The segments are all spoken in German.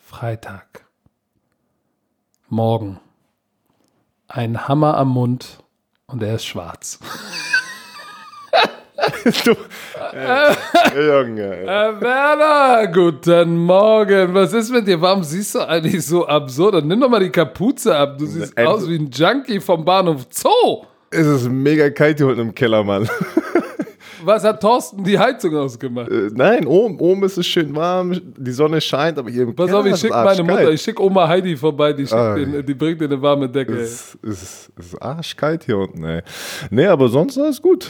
Freitag. Morgen. Ein Hammer am Mund und er ist schwarz. du, äh, Junge. Herr Werner, guten Morgen. Was ist mit dir? Warum siehst du eigentlich so absurd? Dann nimm doch mal die Kapuze ab. Du siehst Ey, aus wie ein Junkie vom Bahnhof Zoo. Es ist mega kalt hier unten im Keller, Mann. Was hat Thorsten die Heizung ausgemacht? Äh, Nein, oben, oben ist es schön warm, die Sonne scheint, aber hier im Pass Keller auf, ich ist schicke meine Mutter, ich schicke Oma Heidi vorbei, die, Ah. den, die bringt dir eine warme Decke. Es ist, es ist arschkalt hier unten, ey. Nee, aber sonst alles gut.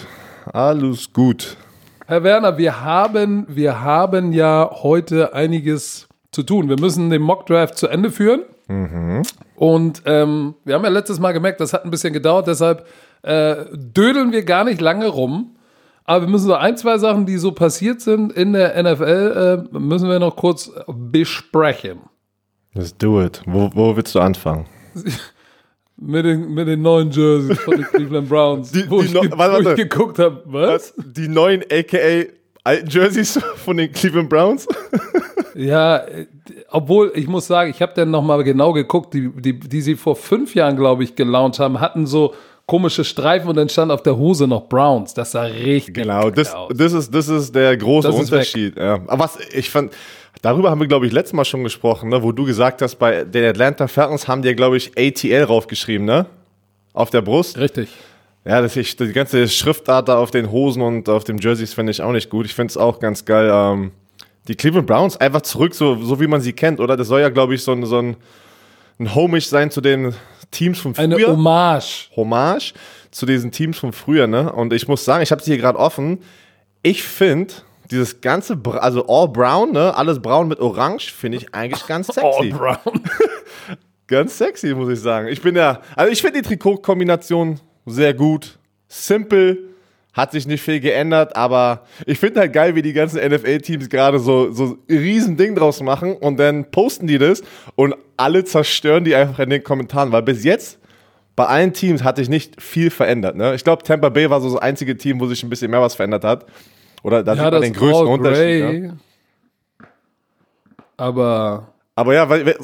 Alles gut. Herr Werner, wir haben, wir haben ja heute einiges zu tun. Wir müssen den Mockdraft zu Ende führen. Und ähm, wir haben ja letztes Mal gemerkt, das hat ein bisschen gedauert, deshalb äh, dödeln wir gar nicht lange rum. Aber wir müssen so ein, zwei Sachen, die so passiert sind in der NFL, äh, müssen wir noch kurz besprechen. Let's do it. Wo, wo willst du anfangen? Mit den, mit den neuen Jerseys von den Cleveland Browns, Die- wo, die ich, neu- ge- warte, wo ich warte. geguckt habe. Was? Die neuen aka alten Jerseys von den Cleveland Browns? Ja, äh, obwohl ich muss sagen, ich habe dann nochmal genau geguckt, die, die, die sie vor fünf Jahren, glaube ich, gelauncht haben, hatten so komische Streifen und dann stand auf der Hose noch Browns. Das sah richtig Genau, geil das, aus. das, ist, das ist der große Das Unterschied. Ja. Aber was ich fand, darüber haben wir, glaube ich, letztes Mal schon gesprochen, ne, wo du gesagt hast, bei den Atlanta Falcons haben die ja, glaube ich, ATL raufgeschrieben, ne? Auf der Brust. Richtig. Ja, das ich, die ganze Schriftart da auf den Hosen und auf den Jerseys finde ich auch nicht gut. Ich finde es auch ganz geil. Ähm, die Cleveland Browns einfach zurück, so, so wie man sie kennt, oder? Das soll ja, glaube ich, so ein, so ein, ein Homage sein zu den Teams von Eine früher. Hommage. Hommage zu diesen Teams von früher, ne? Und ich muss sagen, ich habe sie hier gerade offen. Ich finde dieses ganze, Bra- also all brown, ne? Alles braun mit Orange, finde ich eigentlich ganz sexy. Oh, Brown. Ganz sexy, muss ich sagen. Ich bin ja, also ich finde die Trikotkombination sehr gut. Simple, hat sich nicht viel geändert, aber ich finde halt geil, wie die ganzen NFL-Teams gerade so, so ein riesen Ding draus machen und dann posten die das und alle zerstören die einfach in den Kommentaren, weil bis jetzt bei allen Teams hat sich nicht viel verändert. Ne? Ich glaube, Tampa Bay war so das einzige Team, wo sich ein bisschen mehr was verändert hat. Oder da Ja, sieht man den größten Unterschied. Grey. Ne? Aber Aber ja, weil,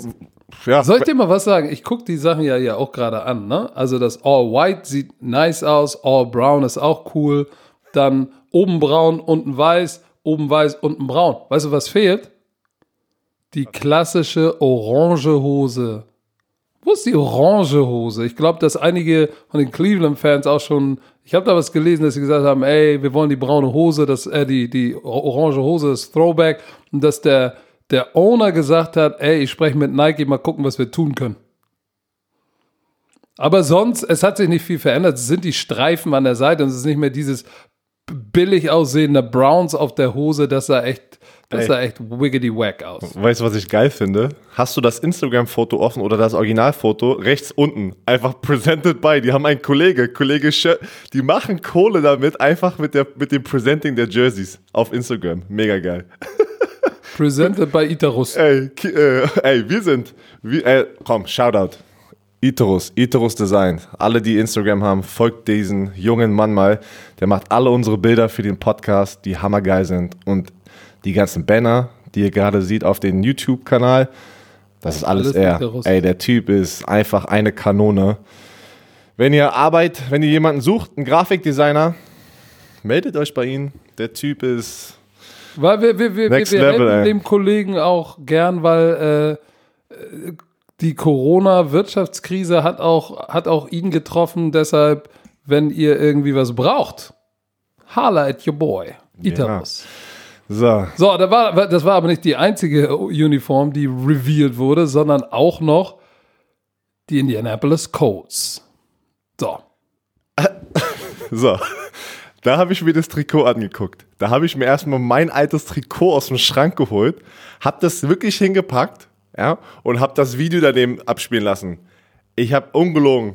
ja, soll ich dir mal was sagen? Ich gucke die Sachen ja, ja auch gerade an. Ne? Also das All White sieht nice aus, All Brown ist auch cool. Dann oben braun, unten weiß, oben weiß, unten braun. Weißt du, was fehlt? Die klassische orange Hose. Wo ist die orange Hose? Ich glaube, dass einige von den Cleveland-Fans auch schon, ich habe da was gelesen, dass sie gesagt haben, ey, wir wollen die braune Hose, das, äh, die, die orange Hose ist Throwback und dass der, der Owner gesagt hat, ey, ich spreche mit Nike, mal gucken, was wir tun können. Aber sonst, es hat sich nicht viel verändert. Es sind die Streifen an der Seite und es ist nicht mehr dieses billig aussehende Browns auf der Hose. Das sah echt, das sah echt wiggity wack aus. Weißt du, was ich geil finde? Hast du das Instagram-Foto offen oder das Originalfoto rechts unten? Einfach presented by. Die haben einen Kollege, Kollege Sch die machen Kohle damit, einfach mit, der, mit dem Presenting der Jerseys auf Instagram. Mega geil. Presented by Itarus. Ey, äh, ey wir sind, wir, äh, komm, Shoutout. Iterus, Iterus Design. Alle, die Instagram haben, folgt diesen jungen Mann mal. Der macht alle unsere Bilder für den Podcast, die hammergeil sind. Und die ganzen Banner, die ihr gerade seht auf dem YouTube-Kanal, das ist alles, Alles er. Icarus. Ey, der Typ ist einfach eine Kanone. Wenn ihr Arbeit, wenn ihr jemanden sucht, einen Grafikdesigner, meldet euch bei ihm. Der Typ ist Weil wir, wir, wir, Next wir, wir level, helfen ey. dem Kollegen auch gern, weil äh, äh, die Corona-Wirtschaftskrise hat auch, hat auch ihn getroffen. Deshalb, wenn ihr irgendwie was braucht, holla at your boy. Itarus. so. So, da war, das war aber nicht die einzige Uniform, die revealed wurde, sondern auch noch die Indianapolis Colts. So. So, da habe ich mir das Trikot angeguckt. Da habe ich mir erstmal mein altes Trikot aus dem Schrank geholt, habe das wirklich hingepackt ja, und habe das Video daneben abspielen lassen. Ich habe ungelogen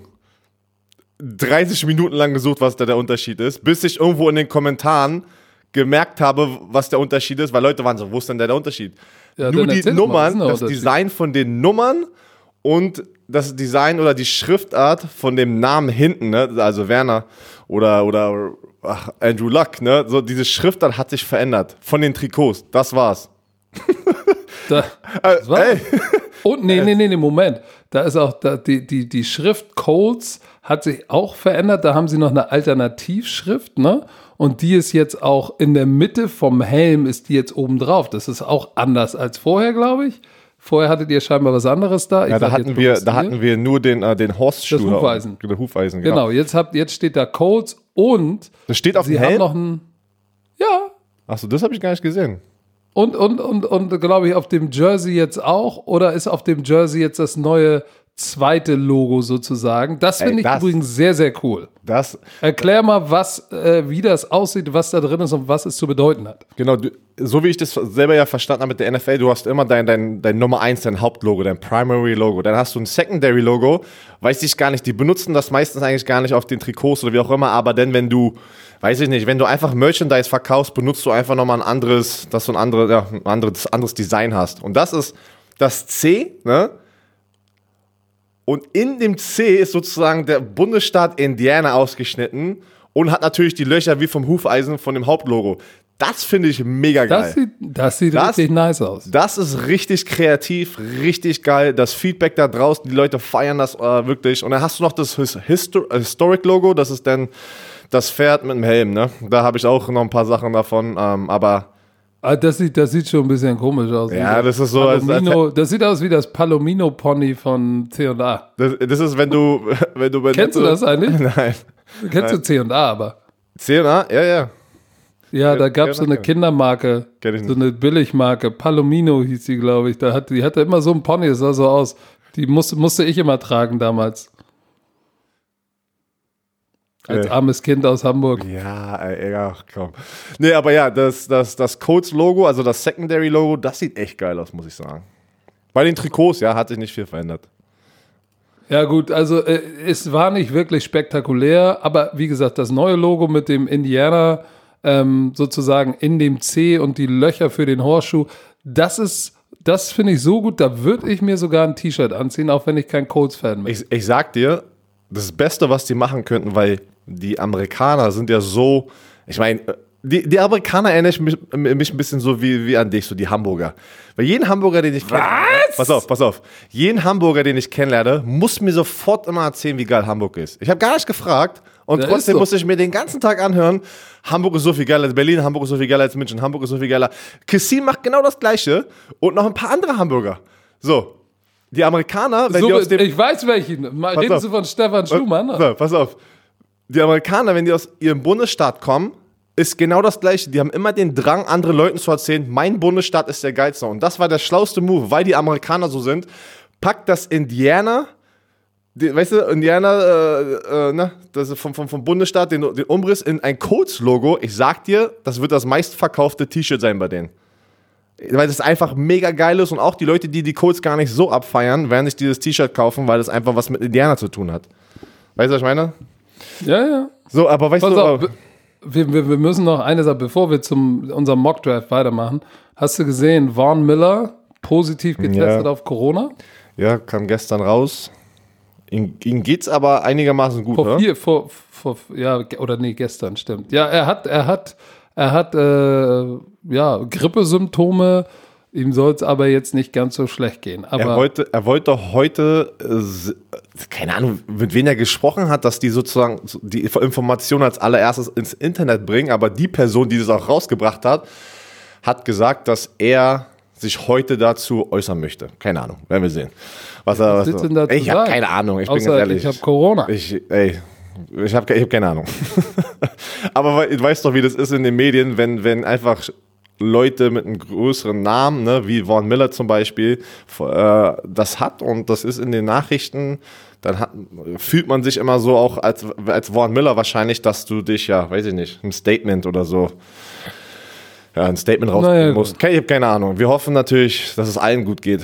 30 Minuten lang gesucht, was da der Unterschied ist, bis ich irgendwo in den Kommentaren gemerkt habe, was der Unterschied ist, weil Leute waren so, wo ist denn der, der Unterschied? Ja, Nur die Nummern, das? Design von den Nummern und das Design oder die Schriftart von dem Namen hinten, ne? also Werner oder, oder ach, Andrew Luck, ne? so diese Schriftart hat sich verändert von den Trikots. Das war's. Da, Äh, das war's. ey. Und nee, nee, nee, nee, Moment. Da ist auch da, die, die, die Schrift Codes hat sich auch verändert. Da haben sie noch eine Alternativschrift, ne? Und die ist jetzt auch in der Mitte vom Helm, ist die jetzt oben drauf. Das ist auch anders als vorher, glaube ich. Vorher hattet ihr scheinbar was anderes da. Ich Ja, da hatten wir, da hatten wir nur den, äh, den Horstschuh. Das da Hufeisen. Der Hufeisen, genau. Genau, jetzt, habt, jetzt steht da Codes und Das steht auf sie dem Helm? noch ein. Ja, Achso, das habe ich gar nicht gesehen. Und, und, und, und glaube ich, auf dem Jersey jetzt auch? Oder ist auf dem Jersey jetzt das neue zweite Logo sozusagen? Das finde ich das- übrigens sehr, sehr cool. Das, Erklär mal, was, äh, wie das aussieht, was da drin ist und was es zu bedeuten hat. genau, du, so wie ich das selber ja verstanden habe mit der NFL, du hast immer dein, dein, dein Nummer 1, dein Hauptlogo, dein Primary Logo. Dann hast du ein Secondary Logo, weiß ich gar nicht, die benutzen das meistens eigentlich gar nicht auf den Trikots oder wie auch immer, aber dann, wenn du, weiß ich nicht, wenn du einfach Merchandise verkaufst, benutzt du einfach nochmal ein anderes, dass du ein, andere, ja, ein anderes, anderes Design hast. Und das ist das C, ne? Und in dem C ist sozusagen der Bundesstaat Indiana ausgeschnitten und hat natürlich die Löcher wie vom Hufeisen von dem Hauptlogo. Das finde ich mega geil. Das sieht, das sieht Das- richtig nice aus. Das ist richtig kreativ, richtig geil. Das Feedback da draußen, die Leute feiern das äh, wirklich. Und dann hast du noch das His Histo Historic Logo, das ist dann das Pferd mit dem Helm. Ne? Da habe ich auch noch ein paar Sachen davon. Ähm, aber Ah, Das sieht, das sieht schon ein bisschen komisch aus. Ja, das ist so, als- Palomino, das sieht aus wie das Palomino-Pony von C&A. das, das ist, wenn du, wenn du bei Kennst du das eigentlich? Nein. Kennst du C&A aber? CNA? Ja, ja. Ja, da gab es so eine. Kindermarke, Kenn ich so eine Billigmarke, Palomino hieß die, glaube ich. Da hat, die hatte immer so ein Pony, das sah so aus. Die musste, musste ich immer tragen damals. Als Äh. armes Kind aus Hamburg. Ja, ey, ja, komm. Nee, aber ja, das, das, das Codes-Logo, also das Secondary-Logo, das sieht echt geil aus, muss ich sagen. Bei den Trikots, ja, hat sich nicht viel verändert. Ja, gut, also äh, es war nicht wirklich spektakulär, aber wie gesagt, das neue Logo mit dem Indiana ähm, sozusagen in dem C und die Löcher für den Horseschuh, das ist, das finde ich so gut, da würde ich mir sogar ein T-Shirt anziehen, auch wenn ich kein Colts-Fan bin. Ich, ich sag dir, das Beste, was die machen könnten, weil die Amerikaner sind ja so, ich meine, die, die Amerikaner erinnern mich, mich ein bisschen so wie, wie an dich, so die Hamburger. Weil jeden Hamburger, den ich kenne. Pass auf, pass auf. Jeden Hamburger, den ich kennenlerne, muss mir sofort immer erzählen, wie geil Hamburg ist. Ich habe gar nicht gefragt und Ja, trotzdem so. musste ich mir den ganzen Tag anhören, Hamburg ist so viel geiler als Berlin, Hamburg ist so viel geiler als München, Hamburg ist so viel geiler. Kissin macht genau das Gleiche und noch ein paar andere Hamburger. So. Die Amerikaner, wenn So, die aus dem. ich weiß welchen. Mal Redest auf. du von Stefan Schumann? So, pass auf. Die Amerikaner, wenn die aus ihrem Bundesstaat kommen, ist genau das Gleiche. Die haben immer den Drang, anderen Leuten zu erzählen, mein Bundesstaat ist der geilste. Und das war der schlauste Move, weil die Amerikaner so sind. Packt das Indiana, die, weißt du, Indiana, äh, äh, ne, das ist vom, vom, vom Bundesstaat, den, den Umriss in ein Codes-Logo. Ich sag dir, das wird das meistverkaufte T-Shirt sein bei denen. Weil das einfach mega geil ist und auch die Leute, die die Codes gar nicht so abfeiern, werden sich dieses T-Shirt kaufen, weil das einfach was mit Indiana zu tun hat. Weißt du, was ich meine? Ja, ja. So, aber weißt Pass du, auf, wir, wir, wir müssen noch eine Sache, bevor wir zum unserem Mockdraft weitermachen. Hast du gesehen, Vaughn Miller positiv getestet Ja. auf Corona? ja, kam gestern raus. Ihm, ihm geht's aber einigermaßen gut, Vor oder? vier, vor, vor, ja, oder nee, gestern, stimmt. Ja, er hat, er hat, er hat, äh, ja, Grippesymptome. Ihm soll es aber jetzt nicht ganz so schlecht gehen. Aber Er wollte, er wollte heute, äh, keine Ahnung, mit wem er gesprochen hat, dass die sozusagen die Information als allererstes ins Internet bringen, aber die Person, die das auch rausgebracht hat, hat gesagt, dass er sich heute dazu äußern möchte. Keine Ahnung, werden wir sehen. Was er, was du denn dazu ich habe keine Ahnung, ich bin außer ganz ehrlich. ich habe Corona. Ich, ey, ich habe ich hab keine Ahnung. Aber we- du weißt doch, wie das ist in den Medien, wenn, wenn einfach Leute mit einem größeren Namen, ne, wie Vaughn Miller zum Beispiel, äh, das hat und das ist in den Nachrichten, dann hat, fühlt man sich immer so auch als, als Vaughn Miller wahrscheinlich, dass du dich, ja, weiß ich nicht, ein Statement oder so, ja, ein Statement rausbringen Naja, musst. Ich habe keine Ahnung. Wir hoffen natürlich, dass es allen gut geht.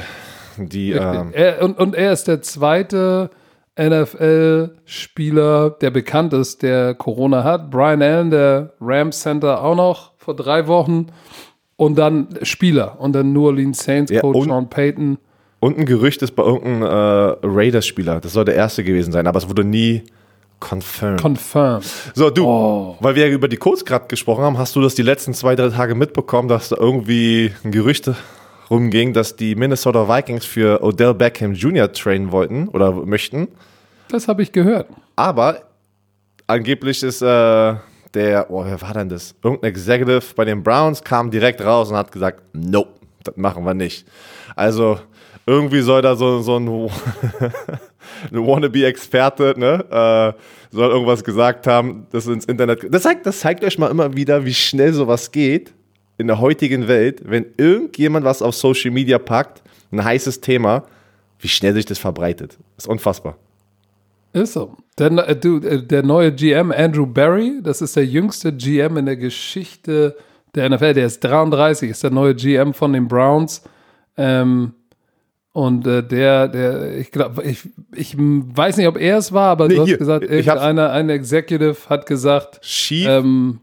Die, ähm, er, und, und er ist der zweite NFL-Spieler, der bekannt ist, der Corona hat. Brian Allen, der Rams Center auch noch vor drei Wochen. Und dann Spieler. Und dann New Orleans Saints, Ja, Coach und- Sean Payton. Und ein Gerücht ist bei irgendeinem äh, Raiders-Spieler. Das soll der erste gewesen sein, aber es wurde nie confirmed. Confirmed. so, du, Oh. weil wir ja über die Colts gerade gesprochen haben, hast du das die letzten zwei, drei Tage mitbekommen, dass da irgendwie ein Gerücht rumging, dass die Minnesota Vikings für Odell Beckham Jr. trainen wollten oder möchten. Das habe ich gehört. Aber angeblich ist äh, der, oh, wer war denn das? Irgendein Executive bei den Browns kam direkt raus und hat gesagt, nope, das machen wir nicht. Also irgendwie soll da so, so ein, ein Wannabe-Experte, ne, äh, soll irgendwas gesagt haben, das ins Internet. Das zeigt, das zeigt euch mal immer wieder, wie schnell sowas geht in der heutigen Welt, wenn irgendjemand was auf Social Media packt, ein heißes Thema, wie schnell sich das verbreitet. ist unfassbar. Ist so. Der, äh, du, äh, der neue GM Andrew Barry, das ist der jüngste GM in der Geschichte der NFL. Der ist 33, ist der neue GM von den Browns. Ähm, und äh, der, der, ich glaube, ich, ich weiß nicht, ob er es war, aber Nee, du hast hier, gesagt, irgendeiner, ein Executive hat gesagt, Chief ähm,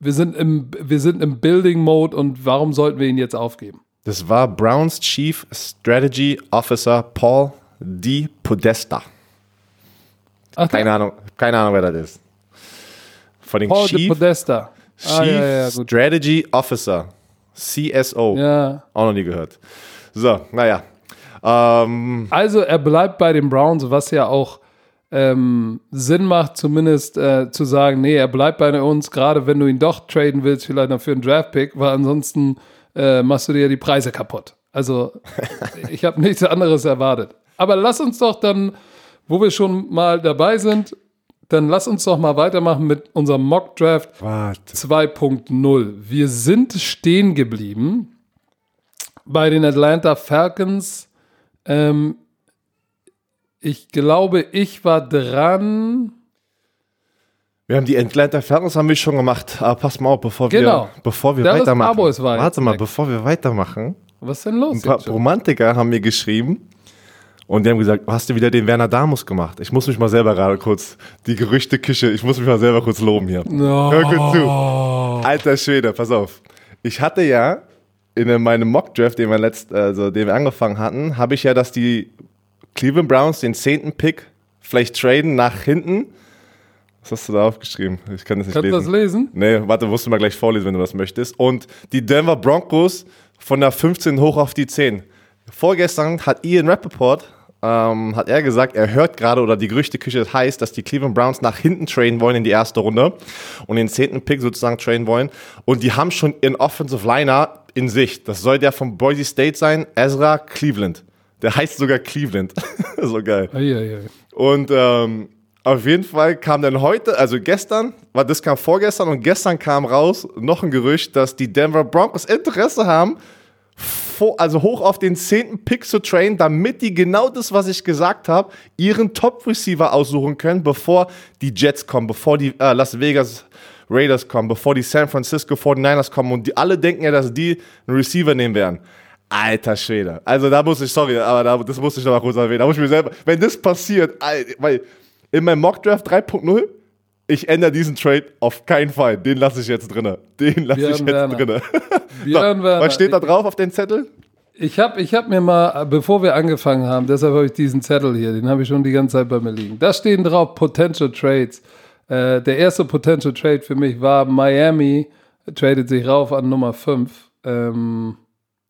wir sind im, wir sind im Building Mode und warum sollten wir ihn jetzt aufgeben? Das war Browns Chief Strategy Officer Paul D. Podesta. Ach, Keine Ahnung, keine Ahnung, wer das ist. Von den Paul Chief, Podesta. Chief Ah, ja, ja. Strategy Officer. CSO. Ja. Auch noch nie gehört. So, naja. Ähm, Also er bleibt bei den Browns, was ja auch ähm, Sinn macht, zumindest äh, zu sagen, nee, er bleibt bei uns, gerade wenn du ihn doch traden willst, vielleicht noch für einen Draftpick, weil ansonsten äh, machst du dir die Preise kaputt. Also ich habe nichts anderes erwartet. Aber lass uns doch dann, wo wir schon mal dabei sind, dann lass uns doch mal weitermachen mit unserem Mock Draft warte. 2.0. Wir sind stehen geblieben bei den Atlanta Falcons. Ähm, ich glaube, ich war dran. Wir haben die Atlanta Falcons haben wir schon gemacht. Aber pass mal auf, bevor Genau. wir, bevor wir Dallas weitermachen. Cowboys war warte mal, bevor wir weitermachen. Was ist denn los? Ein paar? Romantiker haben mir geschrieben und die haben gesagt, hast du wieder den Werner Damus gemacht? Ich muss mich mal selber gerade kurz, die Gerüchteküche, ich muss mich mal selber kurz loben hier. No. Hör kurz zu. Alter Schwede, pass auf. Ich hatte ja in meinem Mock-Draft, den wir letzt, also den wir angefangen hatten, habe ich ja, dass die Cleveland Browns den zehnten Pick vielleicht traden nach hinten. Was hast du da aufgeschrieben? Ich kann das nicht Kannst du das lesen. lesen? Nee, warte, musst du mal gleich vorlesen, wenn du das möchtest. Und die Denver Broncos von der 15 hoch auf die 10. Vorgestern hat Ian Rappaport, ähm, hat er gesagt, er hört gerade, oder die Gerüchteküche heißt, dass die Cleveland Browns nach hinten trainen wollen in die erste Runde und den 10. Pick sozusagen trainen wollen. Und die haben schon ihren Offensive Liner in Sicht. Das soll der von Boise State sein, Ezra Cleveland. Der heißt sogar Cleveland. so geil. Eieiei. Und ähm, auf jeden Fall kam dann heute, also gestern, war das kam vorgestern und gestern kam raus noch ein Gerücht, dass die Denver Broncos Interesse haben, also hoch auf den 10. Pick zu trainen, damit die genau das, was ich gesagt habe, ihren Top-Receiver aussuchen können, bevor die Jets kommen, bevor die äh, Las Vegas Raiders kommen, bevor die San Francisco 49ers kommen und die alle denken ja, dass die einen Receiver nehmen werden. Alter Schwede. Also da muss ich, sorry, aber da, das muss ich noch mal kurz erwähnen. Da muss ich mir selber, wenn das passiert, weil in meinem Mockdraft 3.0, ich ändere diesen Trade auf keinen Fall. Den lasse ich jetzt drinne. Den lasse ich jetzt Werner. drinne. Björn Werner. Was steht da drauf auf den Zettel? Ich habe ich hab mir mal, bevor wir angefangen haben, deshalb habe ich diesen Zettel hier, den habe ich schon die ganze Zeit bei mir liegen. Da stehen drauf Potential Trades. Äh, der erste Potential Trade für mich war Miami, tradet sich rauf an Nummer 5. Ähm,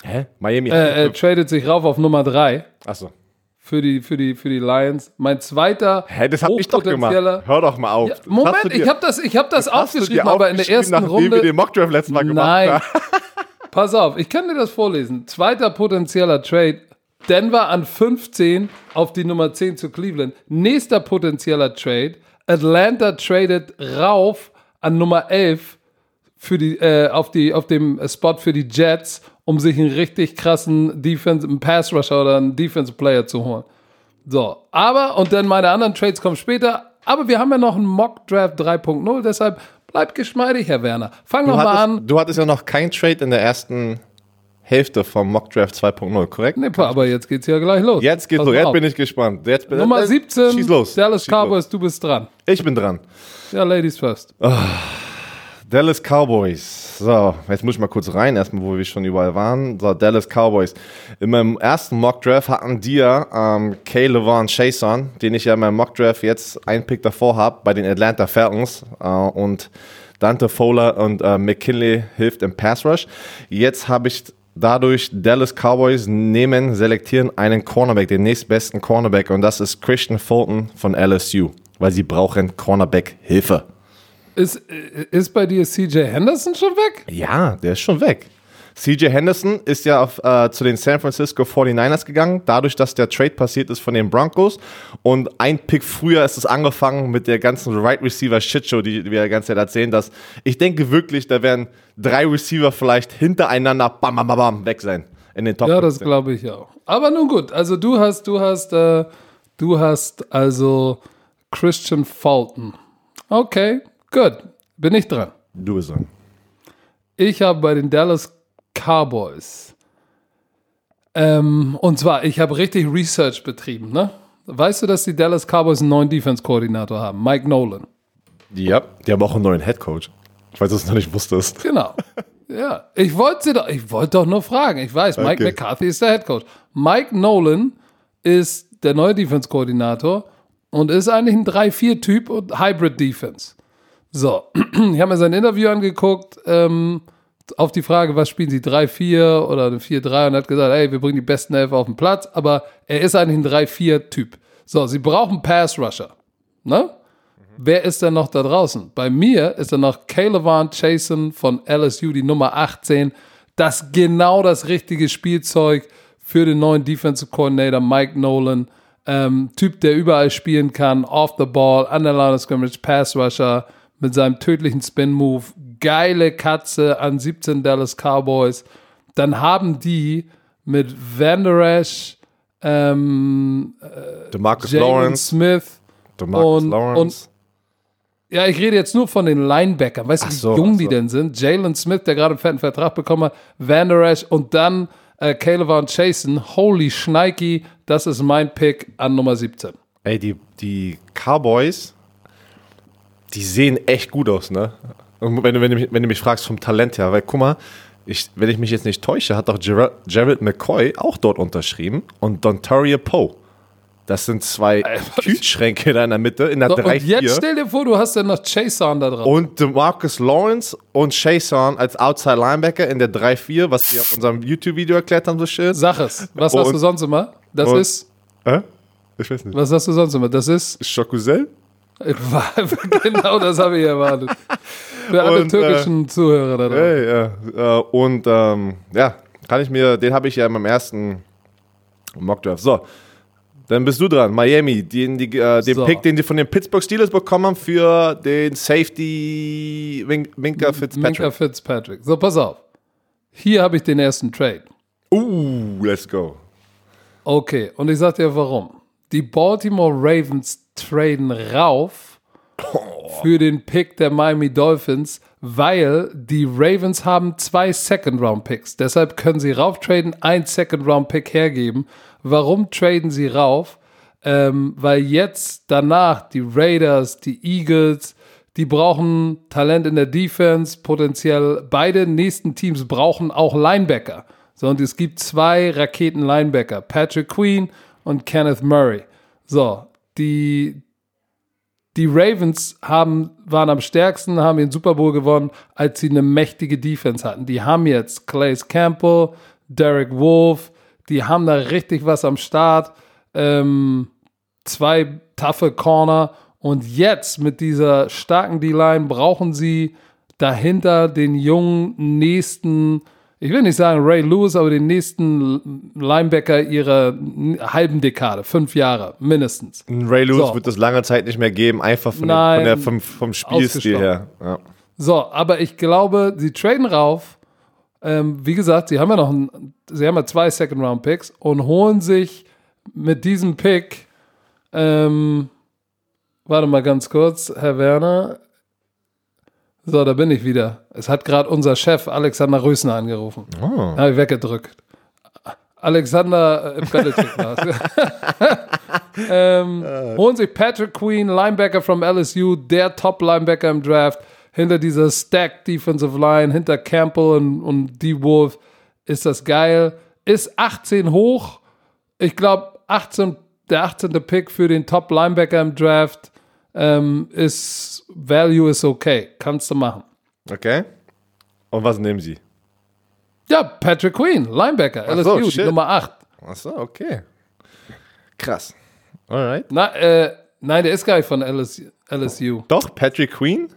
Hä? Miami. äh, äh, tradet sich rauf auf Nummer 3 Achso. für die, für, die, für die Lions. Mein zweiter Hä, das hab ich doch gemacht. Hör doch mal auf. Ja, Moment, dir- ich habe das, ich hab das, das aufgeschrieben, aber in der ersten nachdem Runde. wir den Mockdraft letztes Mal gemacht Nein. Pass auf, ich kann dir das vorlesen. Zweiter potenzieller Trade. Denver an 15 auf die Nummer 10 zu Cleveland. Nächster potenzieller Trade. Atlanta tradet rauf an Nummer 11 für die, äh, auf, die, auf dem Spot für die Jets, um sich einen richtig krassen Defense, einen Pass Rusher oder einen Defense Player zu holen. So, aber, und dann meine anderen Trades kommen später, aber wir haben ja noch einen Mock Draft 3.0, deshalb bleibt geschmeidig, Herr Werner. Fang Du noch mal an. du hattest ja noch kein Trade in der ersten Hälfte vom Mockdraft 2.0, korrekt? Nee, aber jetzt geht's ja gleich los. Jetzt geht's los. Jetzt bin ich gespannt. Jetzt bin, Nummer äh, 17, Schieß los. Dallas Schieß los. Cowboys, du bist dran. Ich bin dran. Ja, Ladies first. Dallas Cowboys. So, jetzt muss ich mal kurz rein, erstmal, wo wir schon überall waren. So, Dallas Cowboys. In meinem ersten Mock-Draft hatten die ja ähm, Kay LeVon Chason, den ich ja in meinem Mock-Draft jetzt einen Pick davor habe, bei den Atlanta Falcons. Äh, und Dante Fowler und äh, McKinley hilft im Pass Rush. Jetzt habe ich dadurch Dallas Cowboys nehmen, selektieren einen Cornerback, den nächstbesten Cornerback, und das ist Christian Fulton von LSU, weil sie brauchen Cornerback-Hilfe. Ist, ist bei dir CJ Henderson schon weg? Ja, der ist schon weg. CJ Henderson ist ja auf, äh, zu den San Francisco 49ers gegangen, dadurch, dass der Trade passiert ist von den Broncos. Und ein Pick früher ist es angefangen mit der ganzen Right Receiver Shitshow, die wir die ganze Zeit erzählen, dass ich denke wirklich, da werden drei Receiver vielleicht hintereinander bam, bam, bam, bam weg sein in den Top. Ja, das glaube ich auch. Aber nun gut, also du hast, du hast, äh, du hast also Christian Fulton. Okay, gut. Bin ich dran. Du bist dran. Ich habe bei den Dallas Cowboys. Ähm, und zwar, ich habe richtig Research betrieben, ne? Weißt du, dass die Dallas Cowboys einen neuen Defense-Koordinator haben? Mike Nolan. Ja, die haben auch einen neuen Head Coach. Ich weiß, dass du es noch nicht wusstest. Genau. Ja, ich wollte doch, ich wollte doch nur fragen. Ich weiß, Mike Okay. McCarthy ist der Head Coach. Mike Nolan ist der neue Defense-Koordinator und ist eigentlich ein 3-4-Typ und Hybrid-Defense. So, ich habe mir sein Interview angeguckt, ähm, auf die Frage, was spielen sie, 3-4 oder eine 4-3 und hat gesagt, ey, wir bringen die besten Elf auf den Platz, aber er ist eigentlich ein 3-4-Typ. So, sie brauchen Pass-Rusher. Ne? Wer ist denn noch da draußen? Bei mir ist dann noch Caleb Chasen von LSU, die Nummer 18. Das genau das richtige Spielzeug für den neuen Defensive Coordinator Mike Nolan. Ähm, typ, der überall spielen kann, off the ball, an der Line of Scrimmage, Pass Rusher mit seinem tödlichen Spin-Move. Geile Katze an 17 Dallas Cowboys. Dann haben die mit Van Der Esch, ähm, DeMarcus Jalen Lawrence. Smith DeMarcus und- Lawrence. Ja, ich rede jetzt nur von den Linebackern. Weißt du, wie so, jung ach die so. denn sind? Jalen Smith, der gerade einen fetten Vertrag bekommen hat, Van Der Esch und dann äh, Caleb und Chasen. Holy Schneiki, das ist mein Pick an Nummer 17. Ey, die, die Cowboys, die sehen echt gut aus, ne? Und wenn du, wenn, du mich, wenn du mich fragst vom Talent her, weil guck mal, ich, wenn ich mich jetzt nicht täusche, hat doch Jared, Jared McCoy auch dort unterschrieben und Dontaria Poe. Das sind zwei Kühlschränke da in der Mitte, in der So, und 3-4. jetzt stell dir vor, du hast dann noch Chason da drauf. Und DeMarcus Lawrence und Chason als Outside Linebacker in der 3-4, was wir auf unserem YouTube-Video erklärt haben, so schön. Sag es. Was hast Und- du sonst immer? Das und- ist. Hä? Ich weiß nicht. Was hast du sonst immer? Das ist. Chocuzel? genau, das habe ich erwartet. Für alle Und, türkischen Zuhörer da drauf. Hey, ja. Äh, und ähm, ja, kann ich mir, den habe ich ja in meinem ersten Mockdraft. So, dann bist du dran. Miami, den, die, äh, den So. Pick, den sie von den Pittsburgh Steelers bekommen haben für den Safety Win Minka Fitzpatrick. Minka Fitzpatrick. So, pass auf. Hier habe ich den ersten Trade. Uh, let's go. Okay, und ich sag dir warum. Die Baltimore Ravens traden rauf für den Pick der Miami Dolphins, weil die Ravens haben zwei Second-Round-Picks. Deshalb können sie rauftraden, ein Second-Round-Pick hergeben. Warum traden sie rauf? Ähm, weil jetzt danach die Raiders, die Eagles, die brauchen Talent in der Defense, potenziell beide nächsten Teams brauchen auch Linebacker. So, und es gibt zwei Raketen-Linebacker, Patrick Queen und Kenneth Murray. So, die, die Ravens haben, waren am stärksten, haben den Super Bowl gewonnen, als sie eine mächtige Defense hatten. Die haben jetzt Clays Campbell, Derek Wolf, die haben da richtig was am Start. Ähm, zwei taffe Corner. Und jetzt mit dieser starken D-Line brauchen sie dahinter den jungen nächsten, ich will nicht sagen Ray Lewis, aber den nächsten Linebacker ihrer halben Dekade, fünf Jahre mindestens. Ray Lewis So. wird es lange Zeit nicht mehr geben, einfach von, Nein. dem, von der, vom, vom Spielstil her. Ja. So, aber ich glaube, sie traden rauf. Ähm, wie gesagt, sie haben ja noch ein, sie haben ja zwei Second-Round-Picks und holen sich mit diesem Pick, ähm, warte mal ganz kurz, Herr Werner. So, da bin ich wieder. Es hat gerade unser Chef Alexander Rösner angerufen. Oh. Habe ich weggedrückt. Alexander äh, Belichick es. ähm, holen sich Patrick Queen, Linebacker from LSU, der Top-Linebacker im Draft. hinter dieser Stack Defensive Line, hinter Campbell und, und D. Wolf, ist das geil. Ist 18 hoch. Ich glaube, 18, der 18. Pick für den Top Linebacker im Draft ähm, ist Value ist okay. Kannst du machen. Okay. Und was nehmen Sie? Ja, Patrick Queen, Linebacker, Ach so, LSU, shit. Nummer 8. Achso, okay. Krass. Alright. Na, äh, nein, der ist gar nicht von LSU. LSU. Doch, Patrick Queen?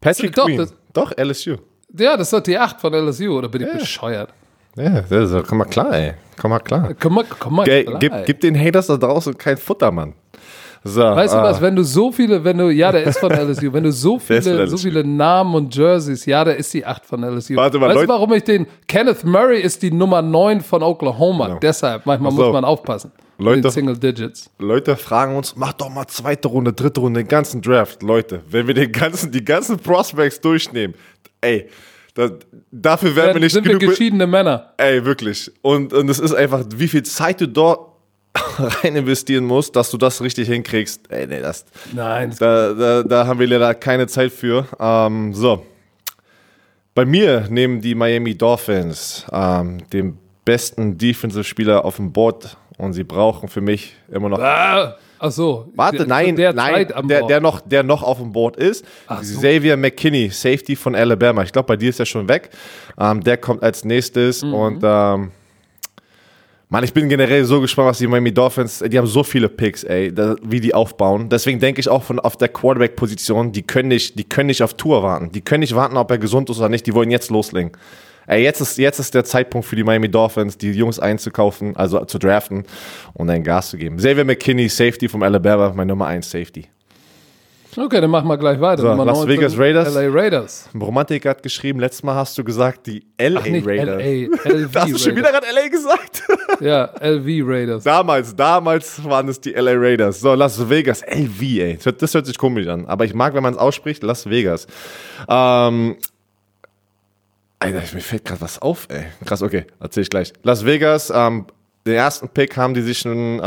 Patrick Doch, Queen. das- Doch, LSU. Ja, das ist doch die 8 von LSU, oder bin ich bescheuert? Ja, das ist, komm mal klar, ey. Komm mal klar. Komm mal, komm mal. Ge klar, gib, gib den Haters da draußen kein Futter, Mann. So, Weißt du ah, was, wenn du so viele, wenn du, ja, der ist von LSU, wenn du so viele, so viele Namen und Jerseys, ja, der ist die 8 von LSU. Warte mal, weißt Leute- du, warum ich den, Kenneth Murray ist die Nummer 9 von Oklahoma, Genau. deshalb, manchmal Pass muss man aufpassen. Leute- Single Digits. Leute fragen uns, mach doch mal zweite Runde, dritte Runde, den ganzen Draft. Leute, wenn wir den ganzen, die ganzen Prospects durchnehmen, ey, da, dafür werden wir nicht sind wir genug. be- geschiedene Männer. Ey, wirklich. Und, und es ist einfach, wie viel Zeit du dort rein investieren musst, dass du das richtig hinkriegst. Ey, nee, das, Nein, da, da, da haben wir leider keine Zeit für. Ähm, so. Bei mir nehmen die Miami Dolphins ähm, den besten Defensive-Spieler auf dem Board und sie brauchen für mich immer noch. ah, ach so. Warte, Zu nein, der nein, der, der, noch, der noch auf dem Board ist. so. Xavier McKinney, Safety von Alabama. Ich glaube, bei dir ist er schon weg. Ähm, der kommt als nächstes Mhm. und ähm, Mann, ich bin generell so gespannt, was die Miami Dolphins, die haben so viele Picks, ey, da, wie die aufbauen. Deswegen denke ich auch von auf der Quarterback-Position, die können nicht, die können nicht auf Tour warten. Die können nicht warten, ob er gesund ist oder nicht. Die wollen jetzt loslegen. Ey, jetzt ist, jetzt ist der Zeitpunkt für die Miami Dolphins, die Jungs einzukaufen, also zu draften und dann Gas zu geben. Xavier McKinney, Safety vom Alabama, mein Nummer 1 Safety. Okay, dann machen wir gleich weiter. So, Nummer Las 19, Vegas Raiders. LA Raiders. Romantik hat geschrieben, letztes Mal hast du gesagt, die LA Ach, nicht Raiders. LA, LV Da hast du schon wieder gerade LA gesagt? Ja, LV Raiders. damals, damals waren es die LA Raiders. So, Las Vegas, LV, ey. Das hört, das hört sich komisch an. Aber ich mag, wenn man es ausspricht, Las Vegas. Ähm, Alter, mir fällt gerade was auf, ey. Krass, okay, erzähl ich gleich. Las Vegas, ähm, den ersten Pick haben die sich einen äh,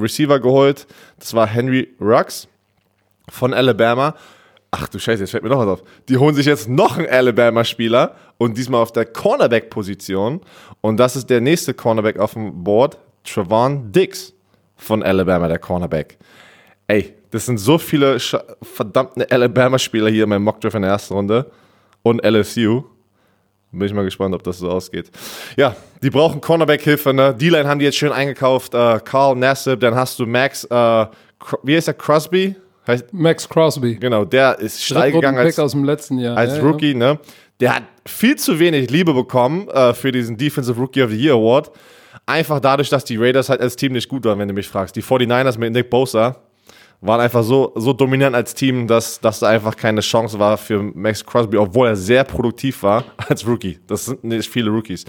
Receiver geholt. Das war Henry Ruggs von Alabama. Ach du Scheiße, jetzt fällt mir noch was auf. Die holen sich jetzt noch einen Alabama-Spieler und diesmal auf der Cornerback-Position. Und das ist der nächste Cornerback auf dem Board, Trevon Diggs von Alabama, der Cornerback. Ey, das sind so viele Sch- verdammte Alabama-Spieler hier in meinem Mockdraft in der ersten Runde und LSU. Bin ich mal gespannt, ob das so ausgeht. Ja, die brauchen Cornerback-Hilfe. Ne? D-Line haben die jetzt schön eingekauft. Äh, Carl Nassib, dann hast du Max, äh, wie heißt der, Crosby? Heißt, Max Crosby. genau, der ist steil gegangen als, aus dem letzten Jahr. als ja, Rookie. Ne? Der hat viel zu wenig Liebe bekommen äh, für diesen Defensive Rookie of the Year Award. Einfach dadurch, dass die Raiders halt als Team nicht gut waren, wenn du mich fragst. Die 49ers mit Nick Bosa waren einfach so, so dominant als Team, dass, dass da einfach keine Chance war für Max Crosby, obwohl er sehr produktiv war als Rookie. Das sind nicht viele Rookies.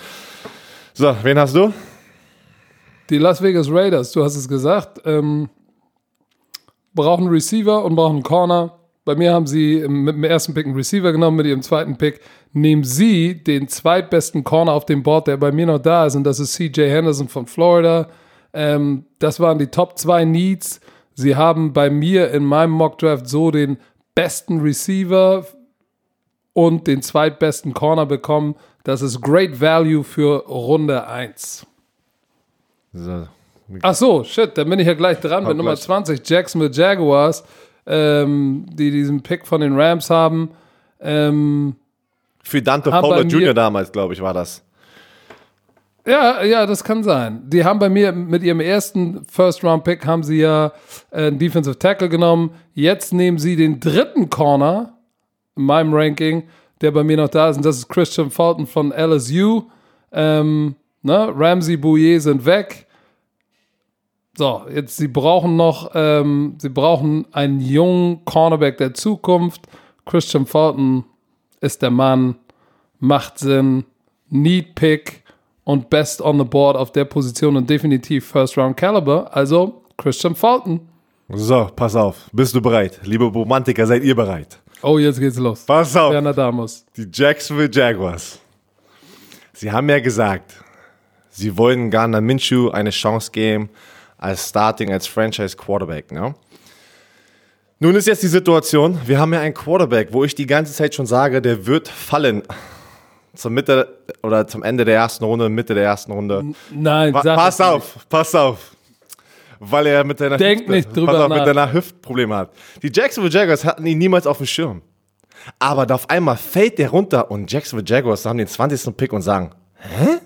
So, wen hast du? Ja. Die Las Vegas Raiders, du hast es gesagt, ähm, brauchen einen Receiver und brauchen einen Corner. Bei mir haben sie mit dem ersten Pick einen Receiver genommen, mit ihrem zweiten Pick nehmen sie den zweitbesten Corner auf dem Board, der bei mir noch da ist, und das ist CJ Henderson von Florida. Ähm, das waren die Top 2 Needs. Sie haben bei mir in meinem Mockdraft so den besten Receiver und den zweitbesten Corner bekommen. Das ist Great Value für Runde 1. So. Ach so, shit, dann bin ich ja gleich dran mit Nummer gleich. 20, Jacksonville Jaguars, ähm, die diesen Pick von den Rams haben. Ähm, Für Dante Haben Fowler Jr. damals, glaube ich, war das. ja, ja, das kann sein. Die haben bei mir mit ihrem ersten First-Round-Pick haben sie ja äh, einen Defensive Tackle genommen. Jetzt nehmen sie den dritten Corner in meinem Ranking, der bei mir noch da ist, und das ist Christian Fulton von LSU. Ähm, ne? Ramsey Bouye sind weg. So, jetzt sie brauchen noch, ähm, sie brauchen einen jungen Cornerback der Zukunft. Christian Fulton ist der Mann, macht Sinn, Need Pick und Best on the Board auf der Position und definitiv First Round Caliber. Also Christian Fulton. So, pass auf. Bist du bereit? Liebe Romantiker, seid ihr bereit? Oh, jetzt geht's los. Pass auf. Werner Damus. Die Jacksonville Jaguars. Sie haben ja gesagt, sie wollen Garner Minshew eine Chance geben als Starting, als Franchise Quarterback. Ne? Nun ist jetzt die Situation, wir haben ja einen Quarterback, wo ich die ganze Zeit schon sage, der wird fallen. Zur Mitte oder zum Ende der ersten Runde, Mitte der ersten Runde. Nein, Pa pass auf, pass auf. Weil er mit seiner Denk Hüfte, nicht drüber pass auf, nach. mit seiner Hüftprobleme hat. Die Jacksonville Jaguars hatten ihn niemals auf dem Schirm. Aber auf einmal fällt der runter und Jacksonville Jaguars haben den 20. Pick und sagen, hä?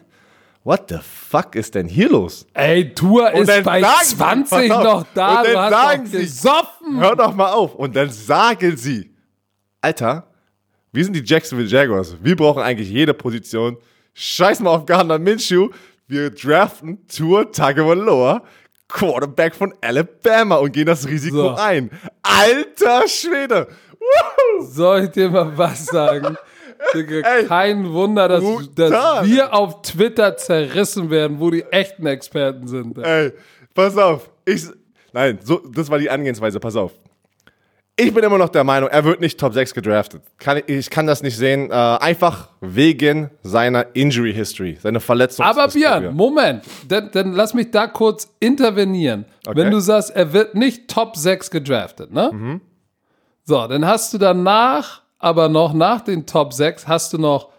What the fuck ist denn hier los? Ey, Tour Und ist bei sagen sie, 20 pass auf, noch da, und dann sagen sie, gesoffen. Hör doch mal auf. Und dann sagen sie, Alter, wir sind die Jacksonville Jaguars. Wir brauchen eigentlich jede Position. Scheiß mal auf Gardner Minshew. Wir draften Tour Tagovailoa, Quarterback von Alabama und gehen das Risiko So. ein. Alter Schwede. Woohoo. Soll ich dir mal was sagen? Digga, kein Wunder, dass, dass wir auf Twitter zerrissen werden, wo die echten Experten sind. Ey, pass auf. Ich, nein, so, das war die Angehensweise. Pass auf. Ich bin immer noch der Meinung, er wird nicht Top 6 gedraftet. Kann, ich kann das nicht sehen. Äh, einfach wegen seiner Injury History, seine Verletzung. Aber Björn, Moment, dann, dann lass mich da kurz intervenieren. Okay. Wenn du sagst, er wird nicht Top 6 gedraftet, ne? Mhm. So, dann hast du danach, aber noch nach den Top 6, hast du noch,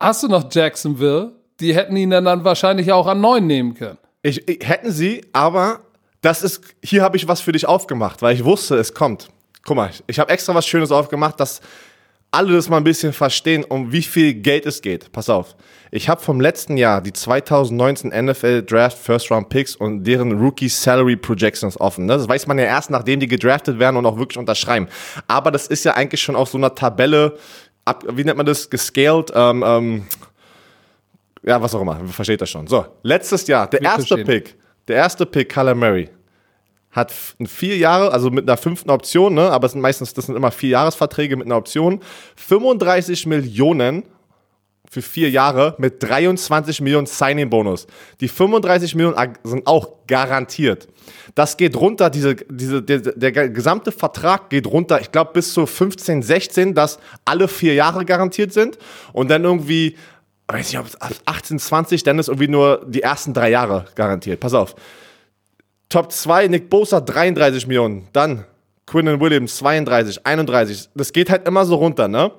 hast du noch Jacksonville, die hätten ihn dann, wahrscheinlich auch an 9 nehmen können. Ich, ich, hätten sie, aber das ist, hier habe ich was für dich aufgemacht, weil ich wusste, es kommt. Guck mal, ich habe extra was Schönes aufgemacht, dass alle das mal ein bisschen verstehen, um wie viel Geld es geht. Pass auf. Ich habe vom letzten Jahr die 2019 NFL Draft First Round Picks und deren Rookie Salary Projections offen. ne? Das weiß man ja erst, nachdem die gedraftet werden und auch wirklich unterschreiben. Aber das ist ja eigentlich schon auf so einer Tabelle, ab, wie nennt man das, gescaled, ähm, ähm, ja, was auch immer, versteht das schon. So, letztes Jahr, der Wir erste verstehen. Pick, der erste Pick, Kyler Murray, hat vier Jahre, also mit einer fünften Option, ne, aber es sind meistens, das sind immer vier Jahresverträge mit einer Option, 35 Millionen für vier Jahre mit 23 Millionen Signing-Bonus. Die 35 Millionen sind auch garantiert. Das geht runter, diese, diese, der, der gesamte Vertrag geht runter, ich glaube bis zu 15, 16, dass alle vier Jahre garantiert sind und dann irgendwie, weiß nicht, ob es ab 18, 20, dann ist irgendwie nur die ersten drei Jahre garantiert. Pass auf. Top 2, Nick Bosa 33 Millionen. Dann Quinnen Williams 32, 31. Das geht halt immer so runter, ne?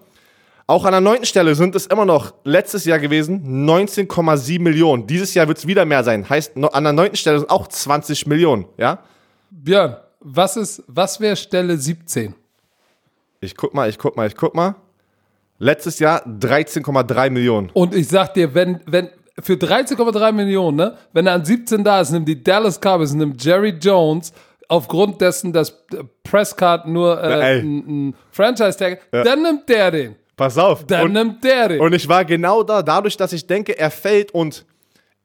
Auch an der neunten Stelle sind es immer noch letztes Jahr gewesen 19,7 Millionen. Dieses Jahr wird es wieder mehr sein. Heißt, an der neunten Stelle sind auch 20 Millionen, ja? Björn, was ist, was wäre Stelle 17? Ich guck mal, ich guck mal, ich guck mal. Letztes Jahr 13,3 Millionen. Und ich sag dir, wenn, wenn, für 13,3 Millionen, ne, wenn er an 17 da ist, nimmt die Dallas Cowboys, nimmt Jerry Jones, aufgrund dessen, dass Prescott nur Ja, äh, ein, ein Franchise-Tag, dann nimmt der den. Pass auf. Dann Und, nimmt der den. und ich war genau da, dadurch, dass ich denke, er fällt und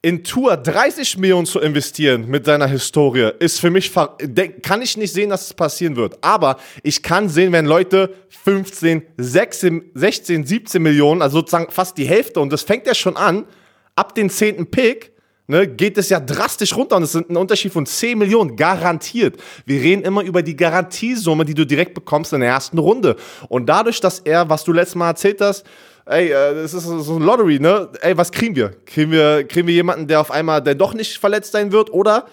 in Tour 30 Millionen zu investieren mit seiner Historie, ist für mich, kann ich nicht sehen, dass es passieren wird. Aber ich kann sehen, wenn Leute 15, 16, 16 17 Millionen, also sozusagen fast die Hälfte, und das fängt ja schon an, ab den 10. Pick, ne, geht es ja drastisch runter und es sind ein Unterschied von 10 Millionen, garantiert. Wir reden immer über die Garantiesumme, die du direkt bekommst in der ersten Runde. Und dadurch, dass er, was du letztes Mal erzählt hast, ey, äh, das ist so ein Lottery, ne? Ey, was kriegen wir? Kriegen wir, kriegen wir jemanden, der auf einmal, der doch nicht verletzt sein wird oder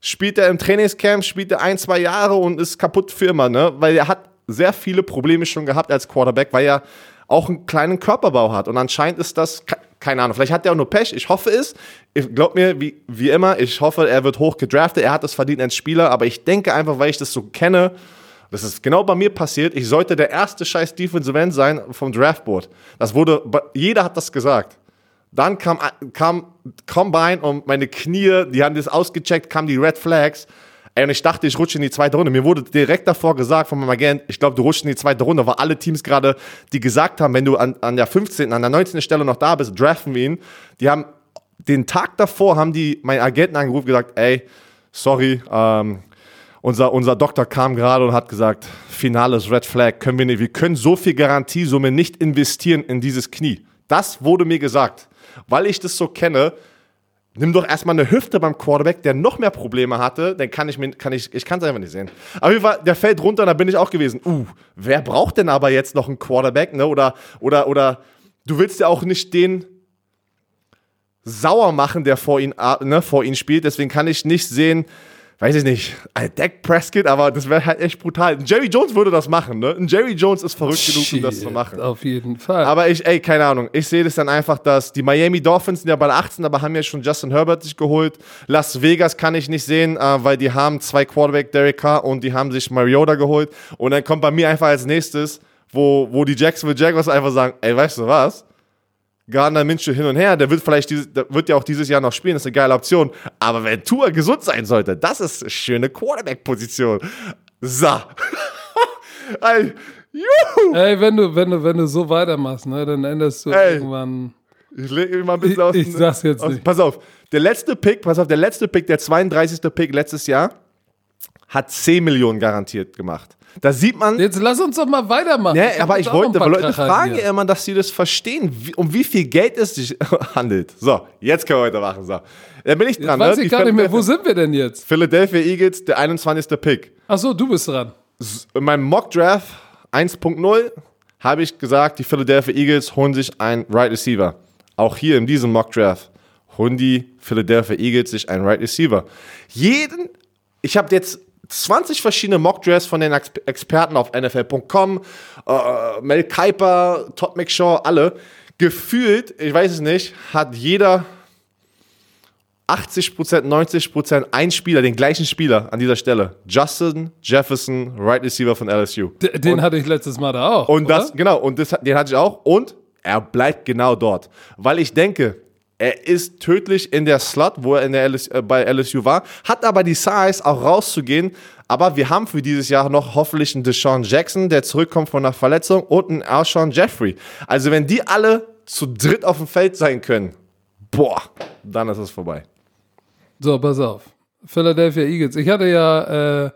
spielt er im Trainingscamp, spielt er ein, zwei Jahre und ist kaputt für immer, ne? Weil er hat sehr viele Probleme schon gehabt als Quarterback, weil er auch einen kleinen Körperbau hat. Und anscheinend ist das, keine Ahnung, vielleicht hat er auch nur Pech. Ich hoffe es. Ich glaub mir, wie, wie immer, ich hoffe, er wird hoch gedraftet. Er hat es verdient als Spieler, aber ich denke einfach, weil ich das so kenne, das ist genau bei mir passiert. Ich sollte der erste scheiß Defensive End sein vom Draftboard. Das wurde, jeder hat das gesagt. Dann kam, kam Combine und meine Knie, die haben das ausgecheckt, kamen die Red Flags. Ey, und ich dachte, ich rutsche in die zweite Runde. Mir wurde direkt davor gesagt von meinem Agent, ich glaube, du rutschst in die zweite Runde, weil alle Teams gerade, die gesagt haben, wenn du an, an der 15., an der 19. Stelle noch da bist, draften wir ihn. Die haben, den Tag davor haben die meinen Agenten angerufen und gesagt, ey, sorry, ähm, unser, unser Doktor kam gerade und hat gesagt, finales Red Flag, können wir nicht, wir können so viel Garantiesumme nicht investieren in dieses Knie. Das wurde mir gesagt. Weil ich das so kenne, nimm doch erstmal eine Hüfte beim Quarterback, der noch mehr Probleme hatte, dann kann ich mir, kann ich, ich kann es einfach nicht sehen. Auf jeden Fall, der fällt runter, da bin ich auch gewesen. Uh, wer braucht denn aber jetzt noch einen Quarterback, ne? Oder, oder, oder, du willst ja auch nicht den sauer machen, der vor ihn, ne, vor ihn spielt, deswegen kann ich nicht sehen, weiß ich nicht, ein Dak Prescott, aber das wäre halt echt brutal. Ein Jerry Jones würde das machen, ne? Ein Jerry Jones ist verrückt genug, um das zu machen. Auf jeden Fall. Aber ich, ey, keine Ahnung. Ich sehe das dann einfach, dass die Miami Dolphins sind ja bei 18, aber haben ja schon Justin Herbert sich geholt. Las Vegas kann ich nicht sehen, äh, weil die haben zwei Quarterback, Derek Carr, und die haben sich Mariota geholt. Und dann kommt bei mir einfach als nächstes, wo, wo die Jacksonville Jaguars einfach sagen, ey, weißt du was? Gardner Minshew hin und her, der wird vielleicht dieses, der wird ja auch dieses Jahr noch spielen, das ist eine geile Option. Aber wenn Tour gesund sein sollte, das ist eine schöne Quarterback-Position. So. ey, juhu. Ey, wenn du, wenn du, wenn du so weitermachst, ne, dann änderst du Ey. irgendwann. Ich lege mal ein bisschen Ich- aus. ich sag's jetzt aus, nicht. Pass auf, der letzte Pick, pass auf, der letzte Pick, der 32. Pick letztes Jahr, hat 10 Millionen garantiert gemacht. Da sieht man, Jetzt lass uns doch mal weitermachen. Ne, hab aber jetzt ich wollte, weil Leute fragen hier. ja immer, dass sie das verstehen, wie, um wie viel Geld es sich handelt. So, jetzt können wir weitermachen. So, da bin ich dran. Weiß ne? ich gar nicht mehr, wo sind wir denn jetzt? Philadelphia Eagles, der 21. Pick. Achso, du bist dran. In meinem Mock Draft 1.0 habe ich gesagt, die Philadelphia Eagles holen sich einen Right Receiver. Auch hier in diesem Mock Draft holen die Philadelphia Eagles sich einen Right Receiver. Jeden, ich habe jetzt 20 verschiedene Mock Drafts von den Ex Experten auf NFL.com, äh, Mel Kiper, Todd McShaw, alle. Gefühlt, ich weiß es nicht, hat jeder 80%, 90% ein Spieler, den gleichen Spieler an dieser Stelle. Justin Jefferson, Right Receiver von LSU. D den hatte ich letztes Mal da auch. Und oder? das, genau, und das, den hatte ich auch. Und er bleibt genau dort. Weil ich denke, er ist tödlich in der Slot, wo er in der LS, äh, bei LSU war, hat aber die Size, auch rauszugehen. Aber wir haben für dieses Jahr noch hoffentlich einen Deshaun Jackson, der zurückkommt von einer Verletzung, und einen Alshon Jeffrey. Also, wenn die alle zu dritt auf dem Feld sein können, boah, dann ist es vorbei. So, pass auf. Philadelphia Eagles. Ich hatte ja äh,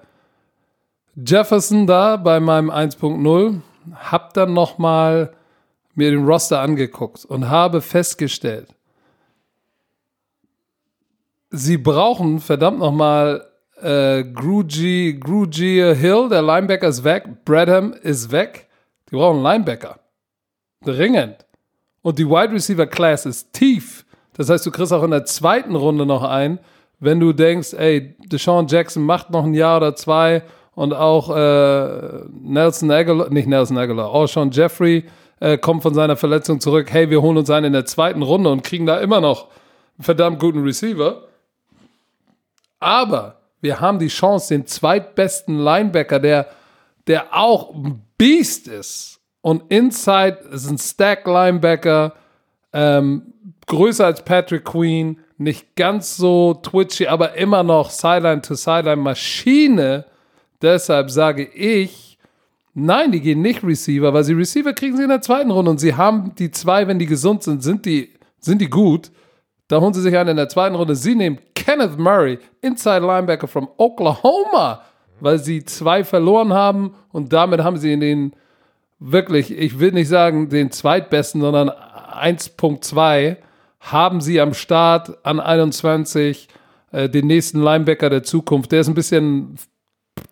Jefferson da bei meinem 1.0, hab dann noch mal mir den Roster angeguckt und habe festgestellt, sie brauchen verdammt noch mal äh, Grugy, Grugy Hill, der Linebacker ist weg, Bradham ist weg. Die brauchen einen Linebacker. Dringend. Und die Wide Receiver Class ist tief. Das heißt, du kriegst auch in der zweiten Runde noch einen, wenn du denkst, ey, Deshaun Jackson macht noch ein Jahr oder zwei und auch äh, Nelson Aguilar, nicht Nelson Aguilar, auch Sean Jeffrey äh, kommt von seiner Verletzung zurück. Hey, wir holen uns einen in der zweiten Runde und kriegen da immer noch einen verdammt guten Receiver. Aber wir haben die Chance, den zweitbesten Linebacker, der, der auch ein Beast ist. Und Inside ist ein Stack-Linebacker, ähm, größer als Patrick Queen, nicht ganz so twitchy, aber immer noch Sideline-to-Sideline-Maschine. Deshalb sage ich, nein, die gehen nicht Receiver, weil sie Receiver kriegen sie in der zweiten Runde und sie haben die zwei, wenn die gesund sind, sind die, sind die gut. Da holen sie sich einen in der zweiten Runde. Sie nehmen Kenneth Murray, Inside Linebacker from Oklahoma, weil sie zwei verloren haben und damit haben sie in den wirklich, ich will nicht sagen den zweitbesten, sondern 1.2 haben sie am Start an 21 äh, den nächsten Linebacker der Zukunft. Der ist ein bisschen,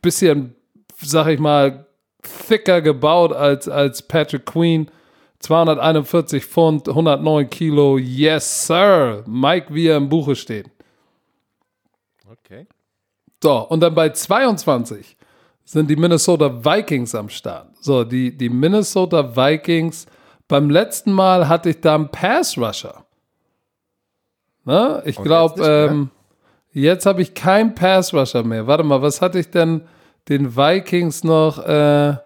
bisschen, sag ich mal, thicker gebaut als, als Patrick Queen. 241 Pfund, 109 Kilo. Yes, sir. Mike, wie er im Buche steht. Okay. So, und dann bei 22 sind die Minnesota Vikings am Start. So, die, die Minnesota Vikings, beim letzten Mal hatte ich da einen Pass-Rusher. Ne? Ich glaube, jetzt ähm, jetzt habe ich keinen Pass-Rusher mehr. Warte mal, was hatte ich denn den Vikings noch äh,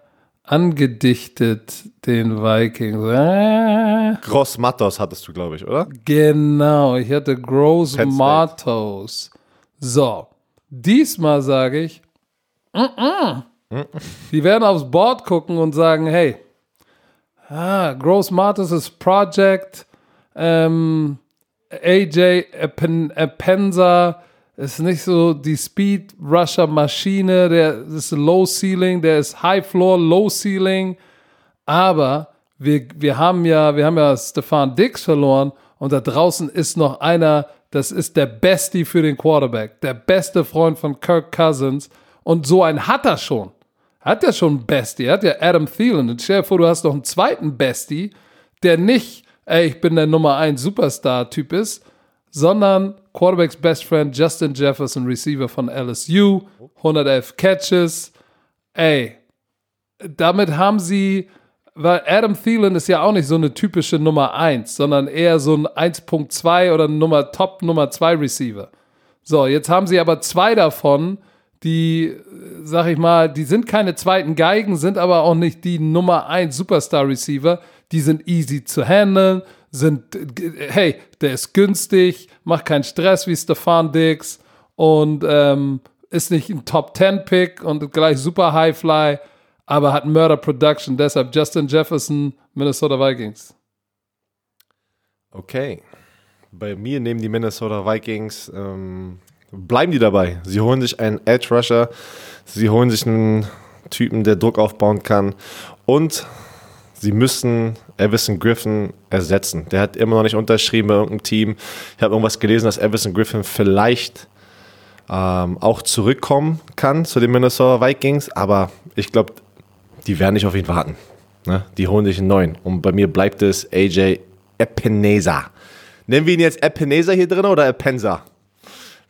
angedichtet? Den Vikings. Äh, Gross Matos hattest du, glaube ich, oder? Genau, ich hatte Gross. Matos. So, diesmal sage ich, mm -mm. die werden aufs Board gucken und sagen, hey, ah, Gross Matos ist Project, ähm, AJ Epenza ist nicht so die Speed Rusher Maschine, der ist Low Ceiling, der ist High Floor, Low Ceiling. Aber wir, wir haben ja, wir haben ja Stefan Dix verloren und da draußen ist noch einer, das ist der Bestie für den Quarterback, der beste Freund von Kirk Cousins und so einen hat er schon. Hat ja schon einen Bestie, hat ja Adam Thielen und stell dir vor, du hast noch einen zweiten Bestie, der nicht, ey, ich bin der Nummer 1 Superstar-Typ ist, sondern Quarterbacks Best Friend Justin Jefferson, Receiver von LSU, 111 Catches. Ey, damit haben sie, weil Adam Thielen ist ja auch nicht so eine typische Nummer 1, sondern eher so ein 1.2 oder Nummer Top Nummer 2 Receiver. So, jetzt haben sie aber zwei davon, die, sag ich mal, die sind keine zweiten Geigen, sind aber auch nicht die Nummer 1 Superstar Receiver. Die sind easy zu handeln, sind, hey, der ist günstig, macht keinen Stress wie Stefan Dix und ähm, ist nicht ein Top 10 Pick und gleich super High Fly, aber hat Murder Production. Deshalb Justin Jefferson, Minnesota Vikings. Okay. Bei mir nehmen die Minnesota Vikings, ähm, bleiben die dabei. Sie holen sich einen Edge Rusher, sie holen sich einen Typen, der Druck aufbauen kann und sie müssen Everson Griffin ersetzen. Der hat immer noch nicht unterschrieben bei irgendeinem Team. Ich habe irgendwas gelesen, dass Everson Griffin vielleicht ähm, auch zurückkommen kann zu den Minnesota Vikings, aber ich glaube, die werden nicht auf ihn warten. Ne? Die holen sich einen neuen. Und bei mir bleibt es AJ Epinesa. Nennen wir ihn jetzt Epinesa hier drin oder Epensa?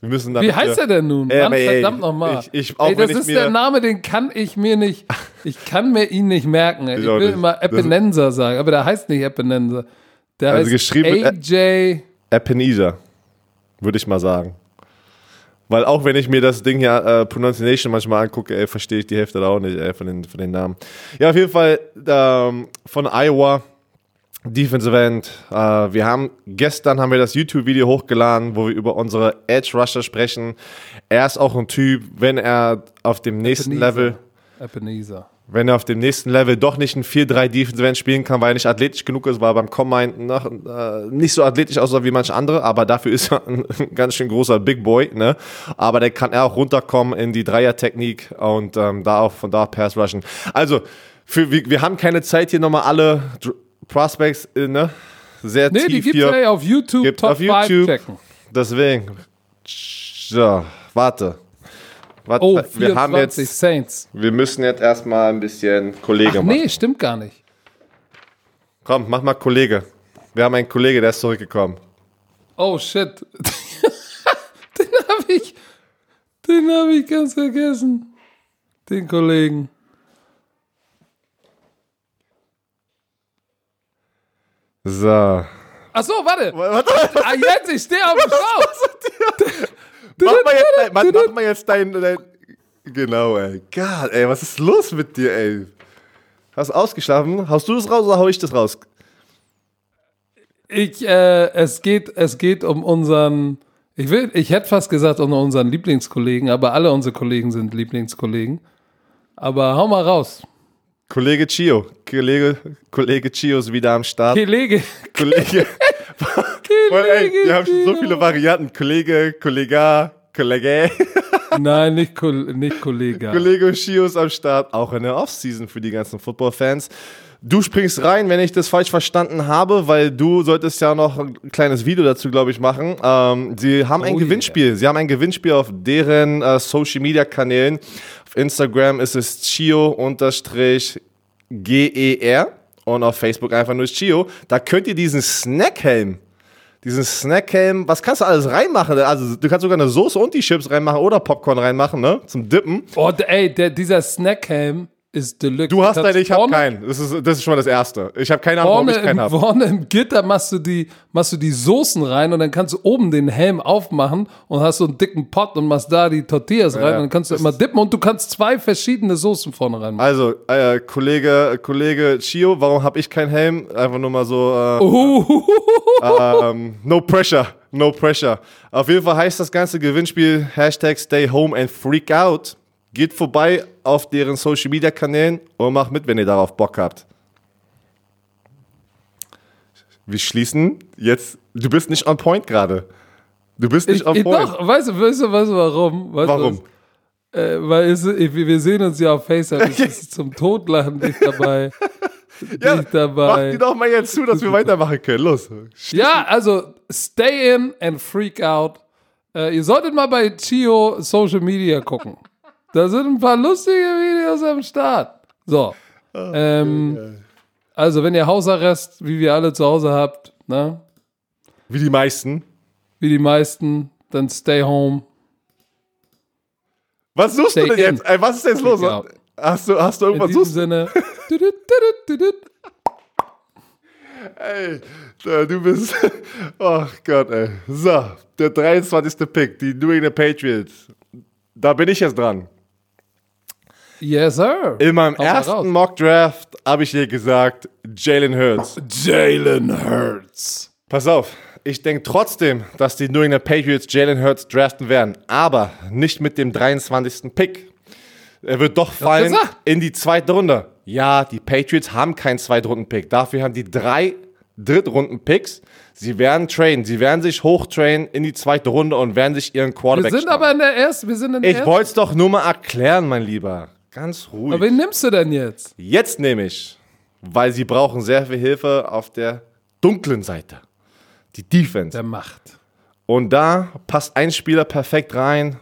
Wir müssen Wie heißt er denn nun? Äh, Mann, ey, verdammt nochmal. das ist der Name, den kann ich mir nicht, ich kann mir ihn nicht merken. ey. Ich Ich will nicht. immer Epinenser sagen, aber der heißt nicht Epinenser. Der Also heißt geschrieben AJ. Ebenezer, würde ich mal sagen. Weil auch wenn ich mir das Ding ja äh, Pronunciation manchmal angucke, ey, verstehe ich die Hälfte da auch nicht ey, von, den, von den Namen. Ja, auf jeden Fall ähm, von Iowa, Defensive End. Äh, wir haben gestern haben wir das YouTube-Video hochgeladen, wo wir über unsere Edge Rusher sprechen. Er ist auch ein Typ, wenn er auf dem nächsten Ebenezer. Level Ebenezer. wenn er auf dem nächsten Level doch nicht ein 4-3 Defensive End spielen kann, weil er nicht athletisch genug ist, war beim Combine noch, äh, nicht so athletisch aussah wie manche andere, aber dafür ist er ein, ganz schön großer Big Boy, ne? Aber der kann er auch runterkommen in die Dreier-Technik und ähm, da auch von da Pass rushen. Also, für, wir, wir haben keine Zeit hier nochmal alle Prospects, äh, ne? Sehr Nee, die tief gibt's hier. ja auf YouTube Gibt Top auf 5 YouTube. checken. Deswegen. So, warte. Warte, Oh, wir haben 24 jetzt, Saints. wir müssen jetzt erstmal ein bisschen Kollege Ach machen. nee, stimmt gar nicht. Komm, mach mal Kollege. Wir haben einen Kollege, der ist zurückgekommen. Oh shit. den habe ich, den habe ich ganz vergessen. Den Kollegen. So. Ach so, warte. Warte, Ah, jetzt, ich stehe auf dem Schlauch. mach mal jetzt dein, mach, mach mal jetzt dein, dein. Genau, ey. Gott, ey, was ist los mit dir, ey? Hast du ausgeschlafen? Haust du das raus oder hau ich das raus? Ich, äh, es geht, es geht um unseren, ich will, ich hätte fast gesagt um unseren Lieblingskollegen, aber alle unsere Kollegen sind Lieblingskollegen. Aber hau mal raus. Kollege Chio. Kollege, Kollege Chio ist wieder am Start. Kollege. Kollege. Voll, ey, wir haben schon so viele Varianten. Kollege, Kollega, Kollege. Nein, nicht, nicht Kollege. Kollege Chio ist am Start. Auch in der Offseason für die ganzen Football-Fans. Du springst rein, wenn ich das falsch verstanden habe, weil du solltest ja noch ein kleines Video dazu, glaube ich, machen. Ähm, sie haben ein Oh Gewinnspiel. Sie haben ein Gewinnspiel auf deren äh, Social-Media-Kanälen. Auf Instagram ist es chio-ger und auf Facebook einfach nur Chio. Da könnt ihr diesen Snackhelm diesen Snackhelm, was kannst du alles reinmachen? Also du kannst sogar eine Soße und die Chips reinmachen oder Popcorn reinmachen, ne? Zum Dippen. Oh, ey, der, dieser Snackhelm ist Deluxe. Du hast einen, ich habe keinen. Das ist, das ist schon mal das Erste. Ich habe keine Ahnung, warum ich keinen habe. vorne im Gitter machst du, die, machst du die Soßen rein und dann kannst du oben den Helm aufmachen und hast so einen dicken Pot und machst da die Tortillas rein und dann kannst du immer dippen und du kannst zwei verschiedene Soßen vorne reinmachen. Also, äh, Kollege, Kollege Chio, warum habe ich keinen Helm? Einfach nur mal so, äh, Uhuhuhu. ähm, no pressure, no pressure. Auf jeden Fall heißt das ganze Gewinnspiel Hashtag Stay Home and Freak Out. Geht vorbei auf deren Social Media Kanälen und macht mit, wenn ihr darauf Bock habt. Wir schließen jetzt. Du bist nicht on point gerade. Du bist nicht Ich, on ich, point. doch, weißt du, weißt du, weißt du warum? Weißt Warum? was? Äh, weil es, wir sehen uns ja auf FaceTime, es ist zum Totlachen dich dabei. Ja, dich dabei. Mach die doch mal jetzt zu, dass wir weitermachen können. Los. Ja, also stay in and freak out. Äh, ihr solltet mal bei Chio Social Media gucken. Da sind ein paar lustige Videos am Start. So. ähm, also, wenn ihr Hausarrest, wie wir alle zu Hause habt, ne? Wie die meisten. wie die meisten, dann stay home. Was suchst Stay du denn in. jetzt? Ey, was ist jetzt los? Ja. Hast du, hast du In irgendwas diesem suchst? Sinne. Ey, du bist. Oh Gott, ey. So, der 23. Pick, die New England Patriots. Da bin ich jetzt dran. Yes, sir. In meinem raus. ersten Mock Draft habe ich dir gesagt, Jalen Hurts. Jalen Hurts. Pass auf, ich denke trotzdem, dass die New England Patriots Jalen Hurts draften werden, aber nicht mit dem 23. Pick. Er wird doch fallen in die zweite Runde. Ja, die Patriots haben keinen Zweitrunden-Pick. Dafür haben die drei Drittrunden-Picks. Sie werden trainen. Sie werden sich hochtrainen in die zweite Runde und werden sich ihren Wir Quarterback sind schnappen. aber in der ersten. Wir sind in der Ich wollte es doch nur mal erklären, mein Lieber. Ganz ruhig. Aber wen nimmst du denn jetzt? Jetzt nehme ich, weil sie brauchen sehr viel Hilfe auf der dunklen Seite. Die Defense. Der Macht. Und da passt ein Spieler perfekt rein.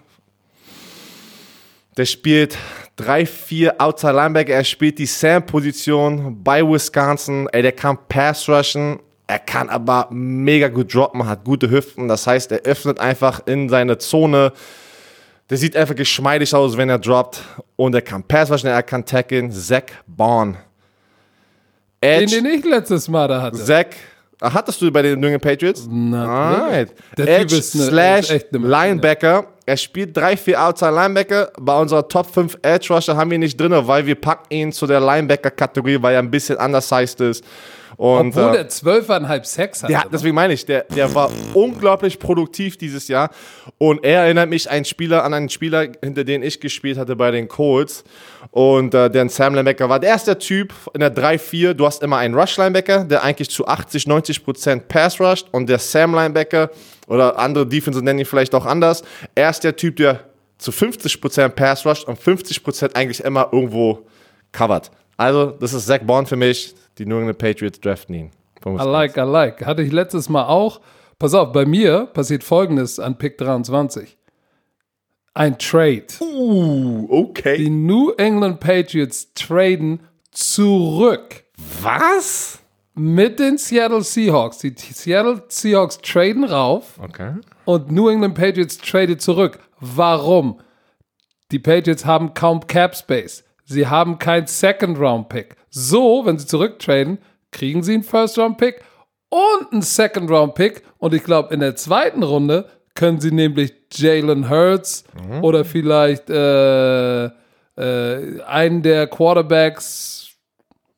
Der spielt 3-4 Outside Linebacker. Er spielt die Sam-Position bei Wisconsin. Ey, der kann Pass rushen. Er kann aber mega gut droppen, hat gute Hüften. Das heißt, er öffnet einfach in seine Zone. Der sieht einfach geschmeidig aus, wenn er droppt. Und er kann Pass rushen, er kann tackeln. Zach Bond. Den, Edge. den ich letztes Mal da hatte. Zach, Ah, hattest du bei den New England Patriots? Alright. Der Typ Edge ist eine- slash ist echt eine. Linebacker. Er spielt 3-4 Outside Linebacker. Bei unserer Top 5 Edge Rusher haben wir ihn nicht drin, weil wir packen ihn zu der Linebacker-Kategorie, weil er ein bisschen undersized ist. Und, Obwohl äh, der zwölfeinhalb Sex hatte. ja, deswegen meine ich, der, der war unglaublich produktiv dieses Jahr. Und er erinnert mich ein Spieler, an einen Spieler, hinter den ich gespielt hatte bei den Colts. Und äh, der Sam Linebacker war. Der der Typ in der 3-4. Du hast immer einen Rush-Linebacker, der eigentlich zu 80, 90 Prozent Pass rusht. Und der Sam Linebacker oder andere Defense nennen ihn vielleicht auch anders. Er ist der Typ, der zu 50 Prozent Pass rusht und 50 Prozent eigentlich immer irgendwo covert. Also, das ist Zach Bond für mich. Die New England Patriots draften ihn. I like, I like. Hatte ich letztes Mal auch. Pass auf, bei mir passiert folgendes an Pick 23. Ein Trade. Uh, okay. Die New England Patriots traden zurück Was? mit den Seattle Seahawks. Die Seattle Seahawks traden rauf Okay. und New England Patriots tradet zurück. Warum? Die Patriots haben kaum Cap Space. Sie haben kein Second Round Pick. So, wenn sie zurücktraden, kriegen sie einen First Round Pick und einen Second Round Pick. Und ich glaube, in der zweiten Runde können sie nämlich Jalen Hurts oder vielleicht äh, äh, einen der Quarterbacks.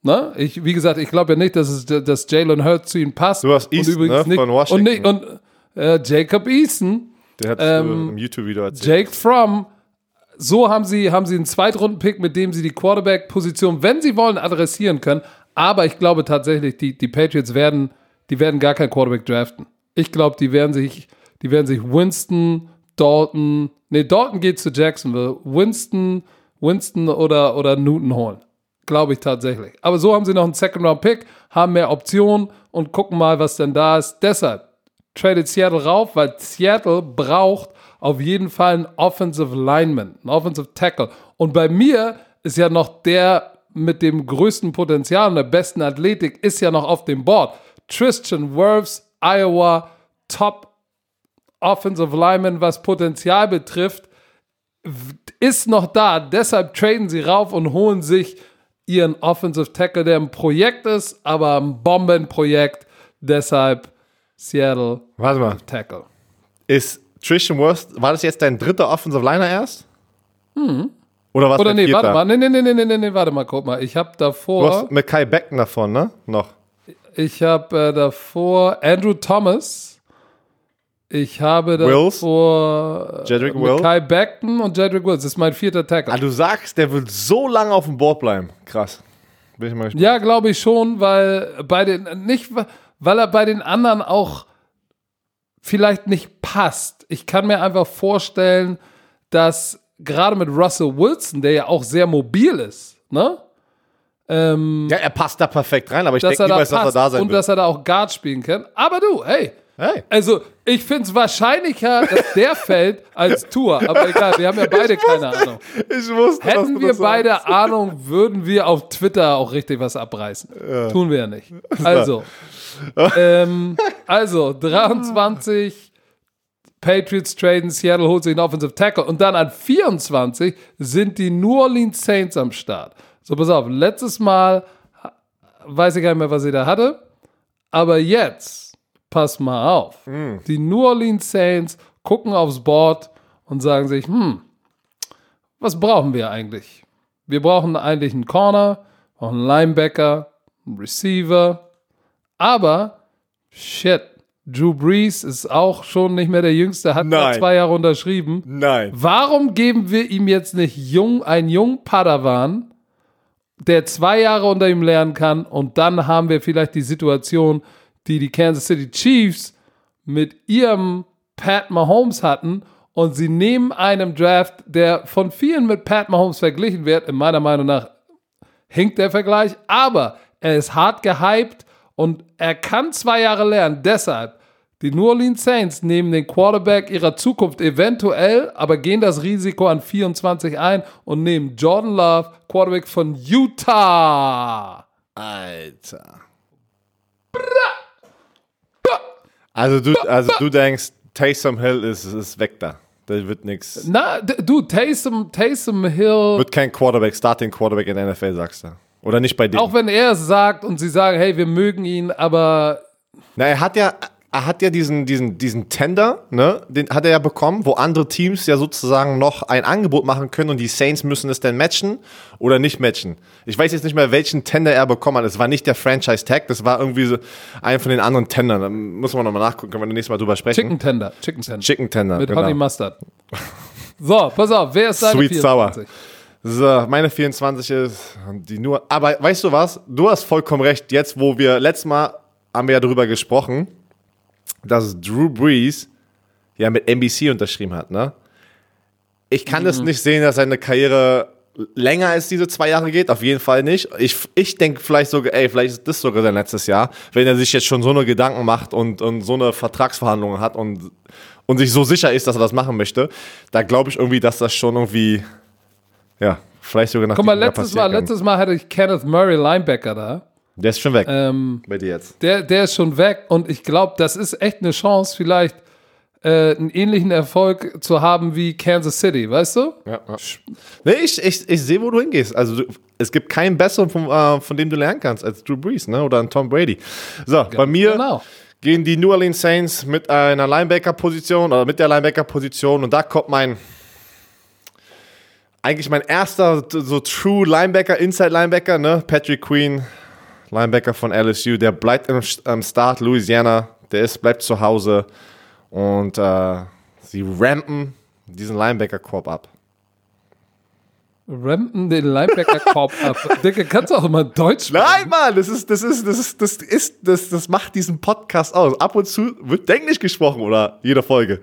Ne? Ich, wie gesagt, ich glaube ja nicht, dass, es, dass Jalen Hurts zu ihnen passt. Du hast Easton, ne, nicht, von Washington. Und, nicht, und äh, Jacob Eason. Der hat Ähm, im YouTube-Video erzählt. Jake Fromm, so haben sie, haben sie einen Zweitrunden-Pick, mit dem sie die Quarterback-Position, wenn sie wollen, adressieren können. Aber ich glaube tatsächlich, die, die Patriots werden, die werden gar keinen Quarterback draften. Ich glaube, die werden sich, die werden sich Winston, Dalton, nee, Dalton geht zu Jacksonville, Winston, Winston oder, oder Newton holen. Glaube ich tatsächlich. Aber so haben sie noch einen Second-Round-Pick, haben mehr Optionen und gucken mal, was denn da ist. Deshalb tradet Seattle rauf, weil Seattle braucht auf jeden Fall einen Offensive Lineman, einen Offensive Tackle. Und bei mir ist ja noch der mit dem größten Potenzial und der besten Athletik ist ja noch auf dem Board. Tristan Wirfs, Iowa, Top Offensive Lineman, was Potenzial betrifft, ist noch da. Deshalb traden sie rauf und holen sich ihren Offensive Tackle, der ein Projekt ist, aber ein Bombenprojekt. Deshalb Seattle Warte mal. Tackle. Ist Tristan Worst, war das jetzt dein dritter Offensive Liner erst? Oder was Oder nee, warte mal. Nee, nee, nee, nee, nee, nee, warte mal, guck mal. Ich habe Du davor, hast mit Kai Beckton davon, ne? Noch. ich habe äh, davor Andrew Thomas. Ich habe davor äh, Jedrick Wills? Kai Beckton und Jedrick Wills. Das ist mein vierter Tackle. Ah, du sagst, der wird so lange auf dem Board bleiben. Krass. Bin ich mal gespannt. Ja, glaube ich schon, weil bei den nicht, weil er bei den anderen auch vielleicht nicht passt. Ich kann mir einfach vorstellen, dass gerade mit Russell Wilson, der ja auch sehr mobil ist, ne? Ähm, Ja, er passt da perfekt rein, aber ich denke er da niemals, dass er da sein und wird. dass er da auch Guard spielen kann. Aber du, hey, Hey. also ich finde es wahrscheinlicher, dass der fällt als Tour. Aber egal, wir haben ja beide keine Ahnung. Ich wusste, Hätten wir beide sagst. Ahnung, würden wir auf Twitter auch richtig was abreißen. Tun wir ja nicht. Also, ähm, also 23 Patriots traden, Seattle holt sich einen Offensive Tackle und dann an 24 sind die New Orleans Saints am Start. So, pass auf, letztes Mal weiß ich gar nicht mehr, was sie da hatte, aber jetzt, pass mal auf. Die New Orleans Saints gucken aufs Board und sagen sich, hm, was brauchen wir eigentlich? Wir brauchen eigentlich einen Corner, brauchen einen Linebacker, einen Receiver, aber shit, Drew Brees ist auch schon nicht mehr der Jüngste, hat nur Nein. zwei Jahre unterschrieben. Nein. Warum geben wir ihm jetzt nicht jung, einen jungen Padawan, der zwei Jahre unter ihm lernen kann und dann haben wir vielleicht die Situation, die die Kansas City Chiefs mit ihrem Pat Mahomes hatten und sie nehmen einen Draft, der von vielen mit Pat Mahomes verglichen wird, in meiner Meinung nach hinkt der Vergleich, aber er ist hart gehypt und er kann zwei Jahre lernen. Deshalb, die New Orleans Saints nehmen den Quarterback ihrer Zukunft eventuell, aber gehen das Risiko an 24 ein und nehmen Jordan Love, Quarterback von Utah. Alter. Also du, also du denkst, Taysom Hill ist, ist weg da. Da wird nichts. Na, du, Taysom, Taysom Hill, Wird kein Quarterback, Starting Quarterback in der NFL, sagst du. Oder nicht bei denen. auch wenn er es sagt und sie sagen, hey, wir mögen ihn, aber Na, er hat ja, er hat ja diesen, diesen, diesen Tender, ne, den hat er ja bekommen, wo andere Teams ja sozusagen noch ein Angebot machen können und die Saints müssen es dann matchen oder nicht matchen. Ich weiß jetzt nicht mehr, welchen Tender er bekommen hat. Es war nicht der Franchise Tag, das war irgendwie so ein von den anderen Tendern. Da muss man nochmal nachgucken, können wir nächstes Mal drüber sprechen. Chicken Tender, Chicken Tender. Chicken Tender. mit genau. Honey Mustard. So, pass auf, wer ist deine Sweet 24? So, meine 24 ist die nur. Aber weißt du was? Du hast vollkommen recht. Jetzt, wo wir letztes Mal haben wir ja darüber gesprochen, dass Drew Brees ja mit NBC unterschrieben hat, ne? Ich kann es nicht sehen, dass seine Karriere länger als diese zwei Jahre geht. Auf jeden Fall nicht. Ich, ich denke vielleicht sogar, ey, vielleicht ist das sogar sein letztes Jahr, wenn er sich jetzt schon so eine Gedanken macht und, und so eine Vertragsverhandlung hat und, und sich so sicher ist, dass er das machen möchte. Da glaube ich irgendwie, dass das schon irgendwie ja, vielleicht sogar nach Guck mal, letztes Mal, kann. letztes Mal hatte ich Kenneth Murray, Linebacker da. Der ist schon weg Ähm, bei dir jetzt. der, der ist schon weg und ich glaube, das ist echt eine Chance, vielleicht äh, einen ähnlichen Erfolg zu haben wie Kansas City, weißt du? Ja, ja. Nee, ich, ich, ich sehe, wo du hingehst. Also du, es gibt keinen besseren, von, äh, von dem du lernen kannst, als Drew Brees ne? oder ein Tom Brady. So, bei mir genau. gehen die New Orleans Saints mit einer Linebacker-Position oder mit der Linebacker-Position und da kommt mein eigentlich mein erster so True Linebacker, Inside Linebacker, ne? Patrick Queen, Linebacker von LSU, der bleibt im, am Start Louisiana, der ist, bleibt zu Hause und äh, sie rampen diesen Linebacker-Korb ab. Rampton den Linebacker-Korb ab. Digga, kannst du auch immer Deutsch sprechen? Nein, Mann, das ist, das ist, das ist, das ist, das, das macht diesen Podcast aus. Ab und zu wird Englisch gesprochen oder jede Folge.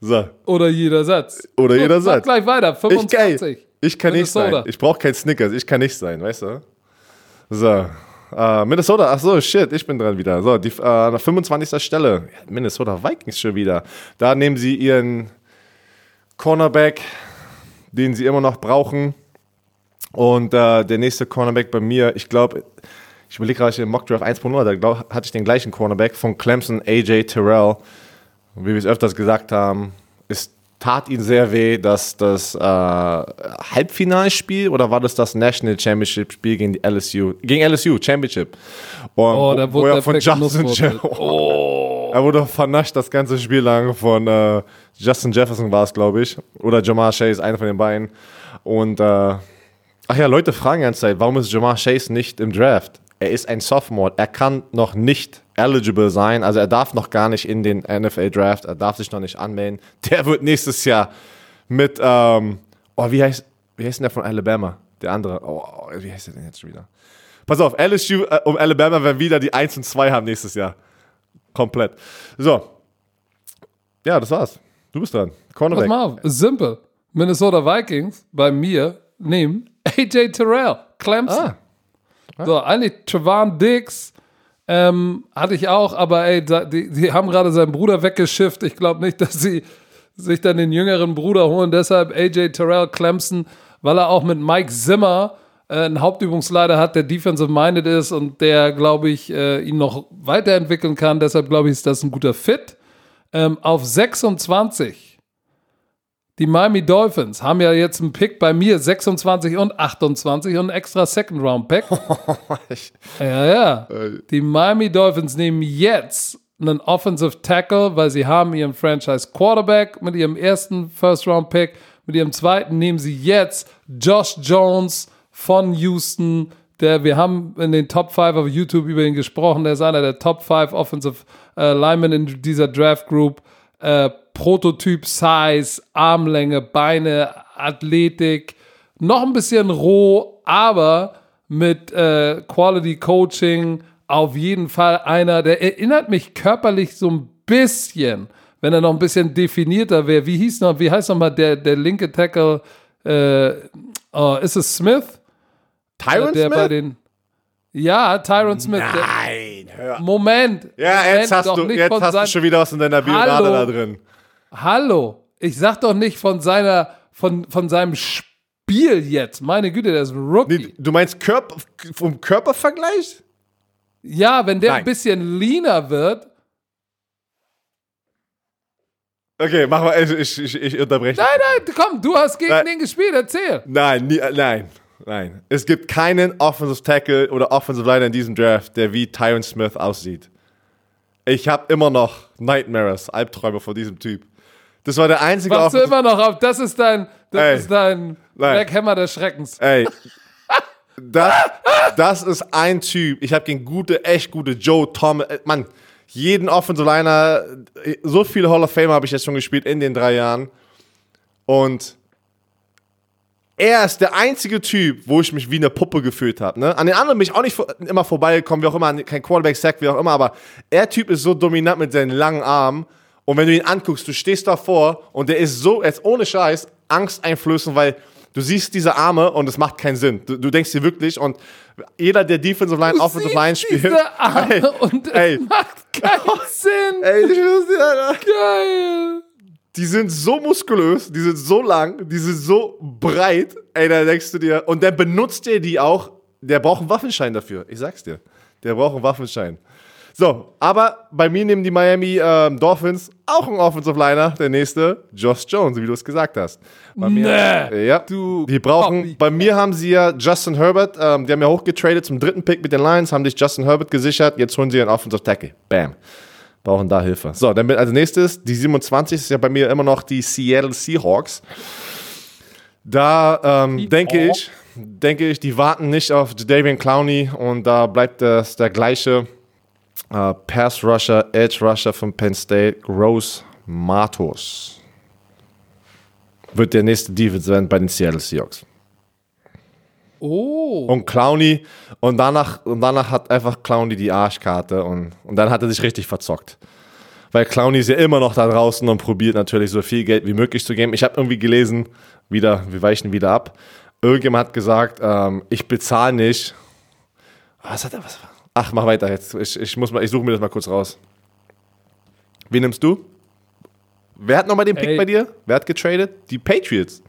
So. Oder jeder Satz. Oder So, jeder Satz. gleich weiter, Ich, 25. ey, ich kann nicht Minnesota. sein. Ich brauche kein Snickers. Ich kann nicht sein, weißt du? So. Äh, Minnesota, ach so, shit, ich bin dran wieder. So, die, äh, an 25. Stelle. Minnesota Vikings schon wieder. Da nehmen sie ihren Cornerback, den sie immer noch brauchen. Und äh, der nächste Cornerback bei mir, ich glaube, ich überlege gerade, ich im Mockdraft 1.0, da glaub, hatte ich den gleichen Cornerback von Clemson, AJ Terrell. Und wie wir es öfters gesagt haben, es tat ihnen sehr weh, dass das äh, Halbfinalspiel oder war das das National Championship Spiel gegen die LSU, gegen LSU Championship. Und Oh, da wo wurde er der von Justin oh. Er wurde vernascht das ganze Spiel lang von äh, Justin Jefferson war es, glaube ich. Oder Jamar Chase, einer von den beiden. Und äh, ach ja, Leute fragen die ganze Zeit, warum ist Jamar Chase nicht im Draft? Er ist ein Sophomore. Er kann noch nicht eligible sein. Also er darf noch gar nicht in den NFL Draft. Er darf sich noch nicht anmelden. Der wird nächstes Jahr mit, ähm, oh, wie heißt, wie heißt denn der von Alabama? Der andere. Oh, oh, wie heißt der denn jetzt schon wieder? Pass auf, LSU äh, um Alabama werden wieder die 1 und 2 haben nächstes Jahr. Komplett. So. Ja, das war's. Du bist dran. Pass Cornerback. mal auf, simpel. Minnesota Vikings bei mir nehmen AJ Terrell, Clemson. Ah. So, eigentlich Trevon Diggs ähm, hatte ich auch, aber ey, die, die haben gerade seinen Bruder weggeschifft. Ich glaube nicht, dass sie sich dann den jüngeren Bruder holen. Deshalb AJ Terrell Clemson, weil er auch mit Mike Zimmer äh, einen Hauptübungsleiter hat, der defensive-minded ist und der, glaube ich, äh, ihn noch weiterentwickeln kann. Deshalb glaube ich, ist das ein guter Fit. Ähm, auf 26. Die Miami Dolphins haben ja jetzt einen Pick bei mir, 26 und 28 und einen extra Second Round Pick. ja, ja. Die Miami Dolphins nehmen jetzt einen Offensive Tackle, weil sie haben ihren Franchise Quarterback mit ihrem ersten First Round Pick. Mit ihrem zweiten nehmen sie jetzt Josh Jones von Houston. Der, wir haben in den Top 5 auf YouTube über ihn gesprochen. Der ist einer der Top 5 Offensive äh, Linemen in dieser Draft Group. Äh, Prototyp Size, Armlänge, Beine, Athletik. Noch ein bisschen roh, aber mit äh, Quality Coaching auf jeden Fall einer, der erinnert mich körperlich so ein bisschen, wenn er noch ein bisschen definierter wäre. Wie hieß noch, wie heißt noch mal der, der linke Tackle? Äh, oh, ist es Smith? Tyron der Smith? bei den ja, Tyron Smith. Nein, hör. Moment. Ja, Moment, jetzt hast, du, jetzt hast du schon wieder was in deiner Hallo. da drin. Hallo, ich sag doch nicht von seiner, von, von seinem Spiel jetzt. Meine Güte, der ist ein Rookie. Nee, du meinst Körper, vom Körpervergleich? Ja, wenn der Nein. ein bisschen leaner wird. Okay, mach mal, ich, ich, ich, unterbreche. Nein, nein, komm, du hast gegen Nein. den gespielt, erzähl. Nein, nie, nein, nein. Es gibt keinen Offensive Tackle oder Offensive Liner in diesem Draft, der wie Tyron Smith aussieht. Ich habe immer noch Nightmares, Albträume vor diesem Typ. Das war der einzige Wachst du immer noch auf? Das ist dein, das Ey. ist dein Black Hammer des Schreckens. Ey, das, das ist ein Typ. Ich habe gegen gute, echt gute Joe Thomas. äh, Mann, jeden Offensive Liner, äh, so viele Hall of Famer habe ich jetzt schon gespielt in den drei Jahren. Und er ist der einzige Typ, wo ich mich wie eine Puppe gefühlt habe. Ne? An den anderen bin ich auch nicht immer vorbeigekommen, wie auch immer, kein Quarterback-Sack, wie auch immer, aber er Typ ist so dominant mit seinen langen Armen. Und wenn du ihn anguckst, du stehst davor und der ist so, er ist ohne Scheiß, angsteinflößend, weil du siehst diese Arme und es macht keinen Sinn. Du, du denkst dir wirklich und jeder, der Defensive Line, Offensive Line spielt. Diese Arme Ey, und es ey. macht keinen Sinn. Ey, ich schwör's dir. Geil. Die sind so muskulös, die sind so lang, die sind so breit. Ey, da denkst du dir, und dann benutzt er die auch. Der braucht einen Waffenschein dafür. Ich sag's dir. Der braucht einen Waffenschein. So, aber bei mir nehmen die Miami ähm, Dolphins auch einen Offensive Liner, der nächste, Josh Jones, wie du es gesagt hast. Bei mir, Nee, ja, du die brauchen, bei mir haben sie ja Justin Herbert, ähm, die haben ja hochgetradet zum dritten Pick mit den Lions, haben sich Justin Herbert gesichert, jetzt holen sie einen Offensive Tackle. Bam. Brauchen da Hilfe. So, dann als nächstes, die 27 ist ja bei mir immer noch die Seattle Seahawks. Da ähm, denke ich, denke ich, die warten nicht auf Jadavian Clowney und da bleibt das der gleiche äh, Pass Rusher, Edge Rusher von Penn State, Gross Matos. Wird der nächste Defense End bei den Seattle Seahawks. Oh. Und Clowney, und danach, und danach hat einfach Clowney die Arschkarte und, und dann hat er sich richtig verzockt. Weil Clowney ist ja immer noch da draußen und probiert natürlich so viel Geld wie möglich zu geben. Ich habe irgendwie gelesen, wieder, wir weichen wieder ab. Irgendjemand hat gesagt, ähm, ich bezahle nicht. Was hat er? Was? Ach, mach weiter jetzt. Ich, ich, muss mal, ich suche mir das mal kurz raus. Wen nimmst du? Wer hat nochmal den Pick Ey. bei dir? Wer hat getradet? Die Patriots.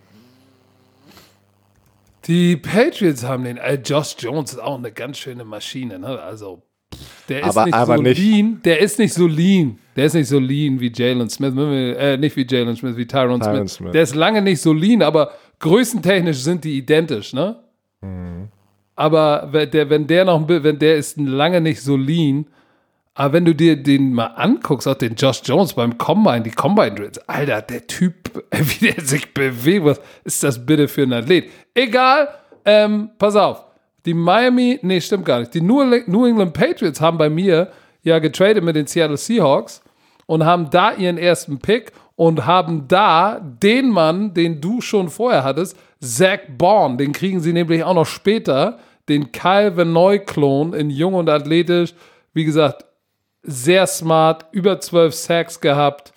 Die Patriots haben den. Äh, Josh Jones ist auch eine ganz schöne Maschine. Ne? Also, der ist Aber- nicht aber so nicht- lean. Der ist nicht so lean. Der ist nicht so lean wie Jalen Smith. Äh, nicht wie Jalen Smith, wie Tyron Tyron Smith. Smith. Der ist lange nicht so lean, aber größentechnisch sind die identisch, ne? Mhm. Aber wenn der, wenn der noch wenn der ist lange nicht so lean, aber wenn du dir den mal anguckst, auch den Josh Jones beim Combine, die Combine Drills, Alter, der Typ, wie der sich bewegt, was ist das bitte für ein Athlet? Egal, ähm, pass auf. Die Miami, nee, stimmt gar nicht. Die New England Patriots haben bei mir ja getradet mit den Seattle Seahawks und haben da ihren ersten Pick und haben da den Mann, den du schon vorher hattest, Zach Bourne, den kriegen sie nämlich auch noch später, den Kyle Vanoy-Klon in jung und athletisch, wie gesagt, sehr smart, über 12 Sacks gehabt,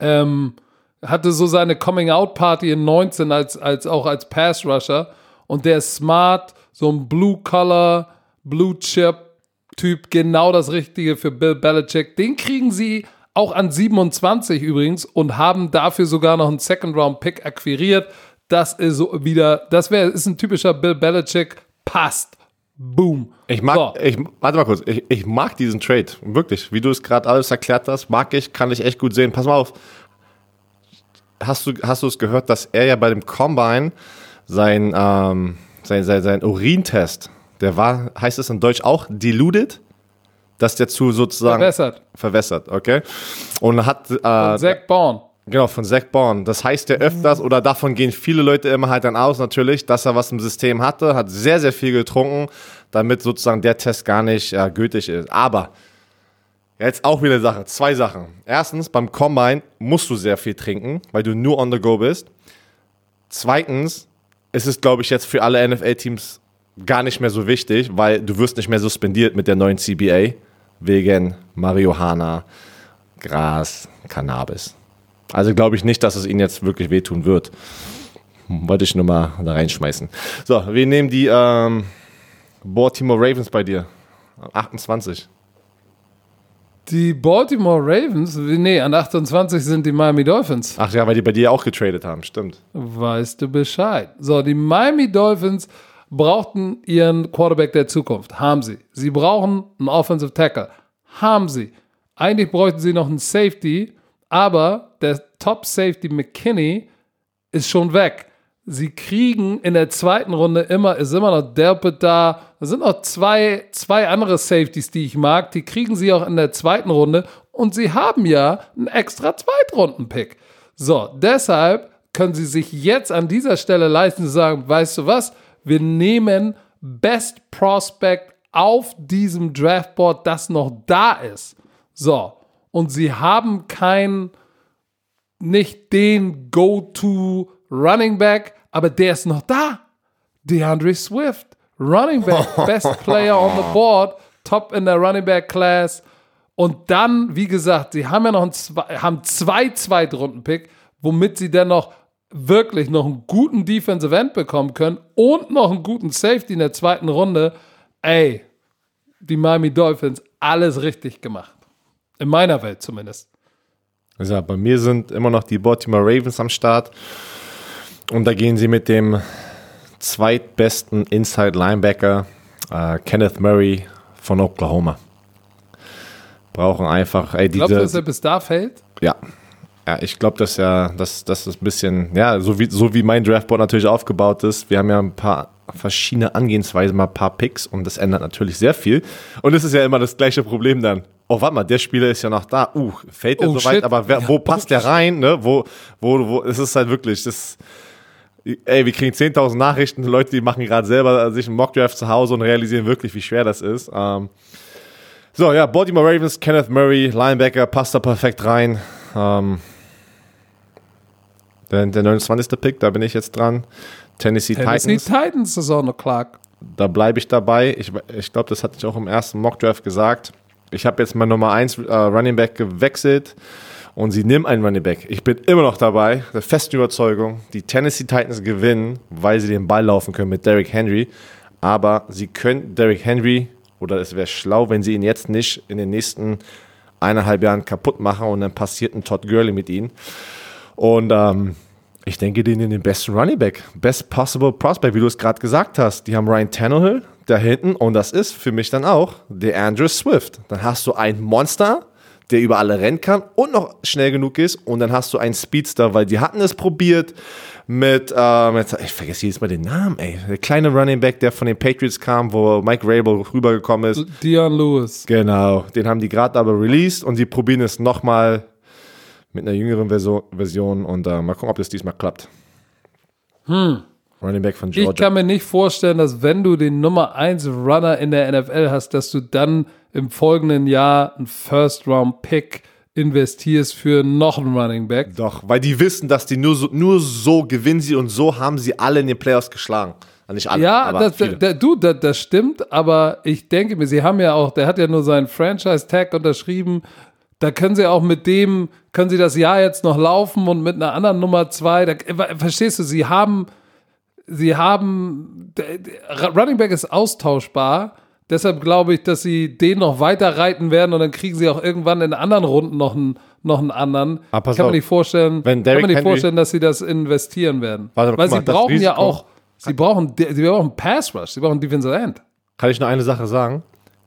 ähm, hatte so seine Coming-out-Party in 19 als, als auch als Pass-Rusher und der ist smart, so ein Blue-Collar, Blue-Chip-Typ, genau das Richtige für Bill Belichick. Den kriegen sie auch an 27 übrigens und haben dafür sogar noch einen Second-Round-Pick akquiriert. Das ist wieder, das wäre, ist ein typischer Bill Belichick, passt. Boom. Ich mag, So. ich, warte mal kurz, ich, ich mag diesen Trade. Wirklich. Wie du es gerade alles erklärt hast, mag ich, kann ich echt gut sehen. Pass mal auf. Hast du, hast du es gehört, dass er ja bei dem Combine sein, ähm, sein, sein, sein Urintest, der war, heißt es in Deutsch auch, diluted? Dass der zu sozusagen Verbessert. verwässert, okay? Und hat, äh, Zach Bourne. Genau, von Zach Bourne. Das heißt ja öfters, oder davon gehen viele Leute immer halt dann aus, natürlich, dass er was im System hatte, hat sehr, sehr viel getrunken, damit sozusagen der Test gar nicht äh, gültig ist. Aber jetzt auch wieder eine Sache, zwei Sachen. Erstens, beim Combine musst du sehr viel trinken, weil du nur on the go bist. Zweitens, ist es, glaube ich, jetzt für alle NFL-Teams gar nicht mehr so wichtig, weil du wirst nicht mehr suspendiert mit der neuen CBA wegen Marihuana, Gras, Cannabis. Also glaube ich nicht, dass es ihnen jetzt wirklich wehtun wird. Wollte ich nur mal da reinschmeißen. So, wir nehmen die ähm, Baltimore Ravens bei dir. 28. Die Baltimore Ravens, nee, an 28 sind die Miami Dolphins. Ach ja, weil die bei dir auch getradet haben, stimmt. Weißt du Bescheid. So, die Miami Dolphins brauchten ihren Quarterback der Zukunft. Haben sie. Sie brauchen einen Offensive Tackle. Haben sie. Eigentlich bräuchten sie noch einen Safety, aber der Top Safety McKinney ist schon weg. Sie kriegen in der zweiten Runde immer, ist immer noch Delpit da. Da sind noch zwei, zwei andere Safeties, die ich mag. Die kriegen sie auch in der zweiten Runde. Und sie haben ja einen extra Zweitrunden-Pick. So, deshalb können sie sich jetzt an dieser Stelle leisten zu sagen, weißt du was, wir nehmen Best Prospect auf diesem Draftboard, das noch da ist. So, und sie haben kein, nicht den Go-To Running Back, aber der ist noch da. DeAndre Swift, Running Back, Best Player on the Board, Top in der Running Back Class. Und dann, wie gesagt, sie haben ja noch zwei, haben zwei Zweitrunden-Pick, womit sie dann noch wirklich noch einen guten Defensive End bekommen können und noch einen guten Safety in der zweiten Runde. Ey, die Miami Dolphins, alles richtig gemacht. In meiner Welt zumindest. Also bei mir sind immer noch die Baltimore Ravens am Start. Und da gehen sie mit dem zweitbesten Inside Linebacker, äh, Kenneth Murray von Oklahoma. Brauchen einfach, ey, Glaubst du, dass diese, er bis da fällt? ja. Ja, ich glaube, dass ja, dass das ist ein bisschen, ja, so wie, so wie mein Draftboard natürlich aufgebaut ist. Wir haben ja ein paar verschiedene Angehensweisen, mal ein paar Picks und das ändert natürlich sehr viel. Und es ist ja immer das gleiche Problem dann. Oh, warte mal, der Spieler ist ja noch da. Uh, fällt er Oh, so weit, shit. aber wer, Ja, wo oh, passt der rein? Ne? Wo, wo, wo, es ist halt wirklich, das, ey, wir kriegen 10.000 Nachrichten, Leute, die machen gerade selber sich einen Mockdraft zu Hause und realisieren wirklich, wie schwer das ist. Ähm, so, ja, Baltimore Ravens, Kenneth Murray, Linebacker, passt da perfekt rein. Ähm, der, der 29. Pick, da bin ich jetzt dran. Tennessee, Tennessee Titans, Titans ist auch noch Clark. da bleibe ich dabei. Ich, ich glaube, das hatte ich auch im ersten Mockdraft gesagt. Ich habe jetzt mein Nummer 1 äh, Running Back gewechselt und sie nehmen einen Running Back. Ich bin immer noch dabei, der festen Überzeugung, die Tennessee Titans gewinnen, weil sie den Ball laufen können mit Derrick Henry. Aber sie können Derrick Henry, oder es wäre schlau, wenn sie ihn jetzt nicht in den nächsten eineinhalb Jahren kaputt machen und dann passiert ein Todd Gurley mit ihnen. Und ähm, ich denke, die nehmen den besten Running Back. Best possible prospect, wie du es gerade gesagt hast. Die haben Ryan Tannehill da hinten und das ist für mich dann auch der Andrew Swift. Dann hast du ein Monster, der über alle rennen kann und noch schnell genug ist. Und dann hast du einen Speedster, weil die hatten es probiert mit, äh, mit ich vergesse jedes Mal den Namen, ey. Der kleine Running Back, der von den Patriots kam, wo Mike Rabel rübergekommen ist. Dion Lewis. Genau, den haben die gerade aber released und sie probieren es nochmal mit einer jüngeren Verso Version und äh, mal gucken, ob das diesmal klappt. Running Back von Hm. Ich Georgia. kann mir nicht vorstellen, dass wenn du den Nummer 1 Runner in der NFL hast, dass du dann im folgenden Jahr einen First-Round-Pick investierst für noch einen Running Back. Doch, weil die wissen, dass die nur so, nur so gewinnen sie und so haben sie alle in den Playoffs geschlagen. Also Nicht alle, Ja, das, viele. der, du, das, das stimmt, aber ich denke mir, sie haben ja auch, der hat ja nur seinen Franchise-Tag unterschrieben. Da können sie auch mit dem, können sie das Jahr jetzt noch laufen und mit einer anderen Nummer zwei, da, verstehst du, sie haben, sie haben, Running Back ist austauschbar. Deshalb glaube ich, dass sie den noch weiter reiten werden und dann kriegen sie auch irgendwann in anderen Runden noch einen, noch einen anderen. Aber pass kann man auf, nicht vorstellen, wenn kann man nicht vorstellen, dass sie das investieren werden. Warte, Weil sie mal, brauchen ja auch, sie brauchen, sie brauchen Pass Rush, sie brauchen Defensive End. Kann ich nur eine Sache sagen?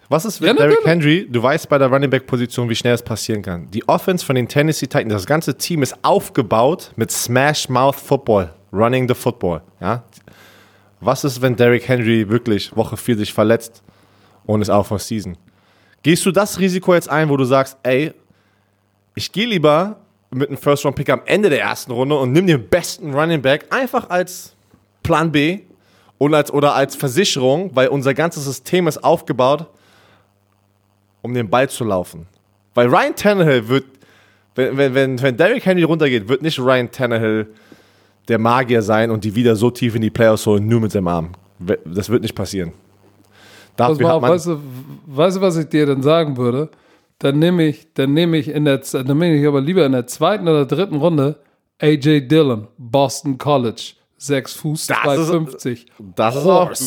Was ist mit Ja, Derrick. Henry? Du weißt bei der Running Back Position, wie schnell es passieren kann. Die Offense von den Tennessee Titans, das ganze Team ist aufgebaut mit Smash Mouth Football, Running the Football. Ja? Was ist, wenn Derrick Henry wirklich Woche 4 sich verletzt und ist out for Season? Gehst du das Risiko jetzt ein, wo du sagst, ey, ich gehe lieber mit einem First Round Pick am Ende der ersten Runde und nimm den besten Running Back einfach als Plan B und als, oder als Versicherung, weil unser ganzes System ist aufgebaut, um den Ball zu laufen. Weil Ryan Tannehill wird, wenn, wenn, wenn, wenn Derrick Henry runtergeht, wird nicht Ryan Tannehill der Magier sein und die wieder so tief in die Playoffs holen, nur mit seinem Arm. Das wird nicht passieren. Pass Dafür mal auf, weißt, du, weißt du, was ich dir dann sagen würde? Dann nehme ich, dann nehme ich in der, dann nehme ich aber lieber in der zweiten oder dritten Runde AJ Dillon, Boston College, 6 Fuß, Das ist- 250. das ist auch, das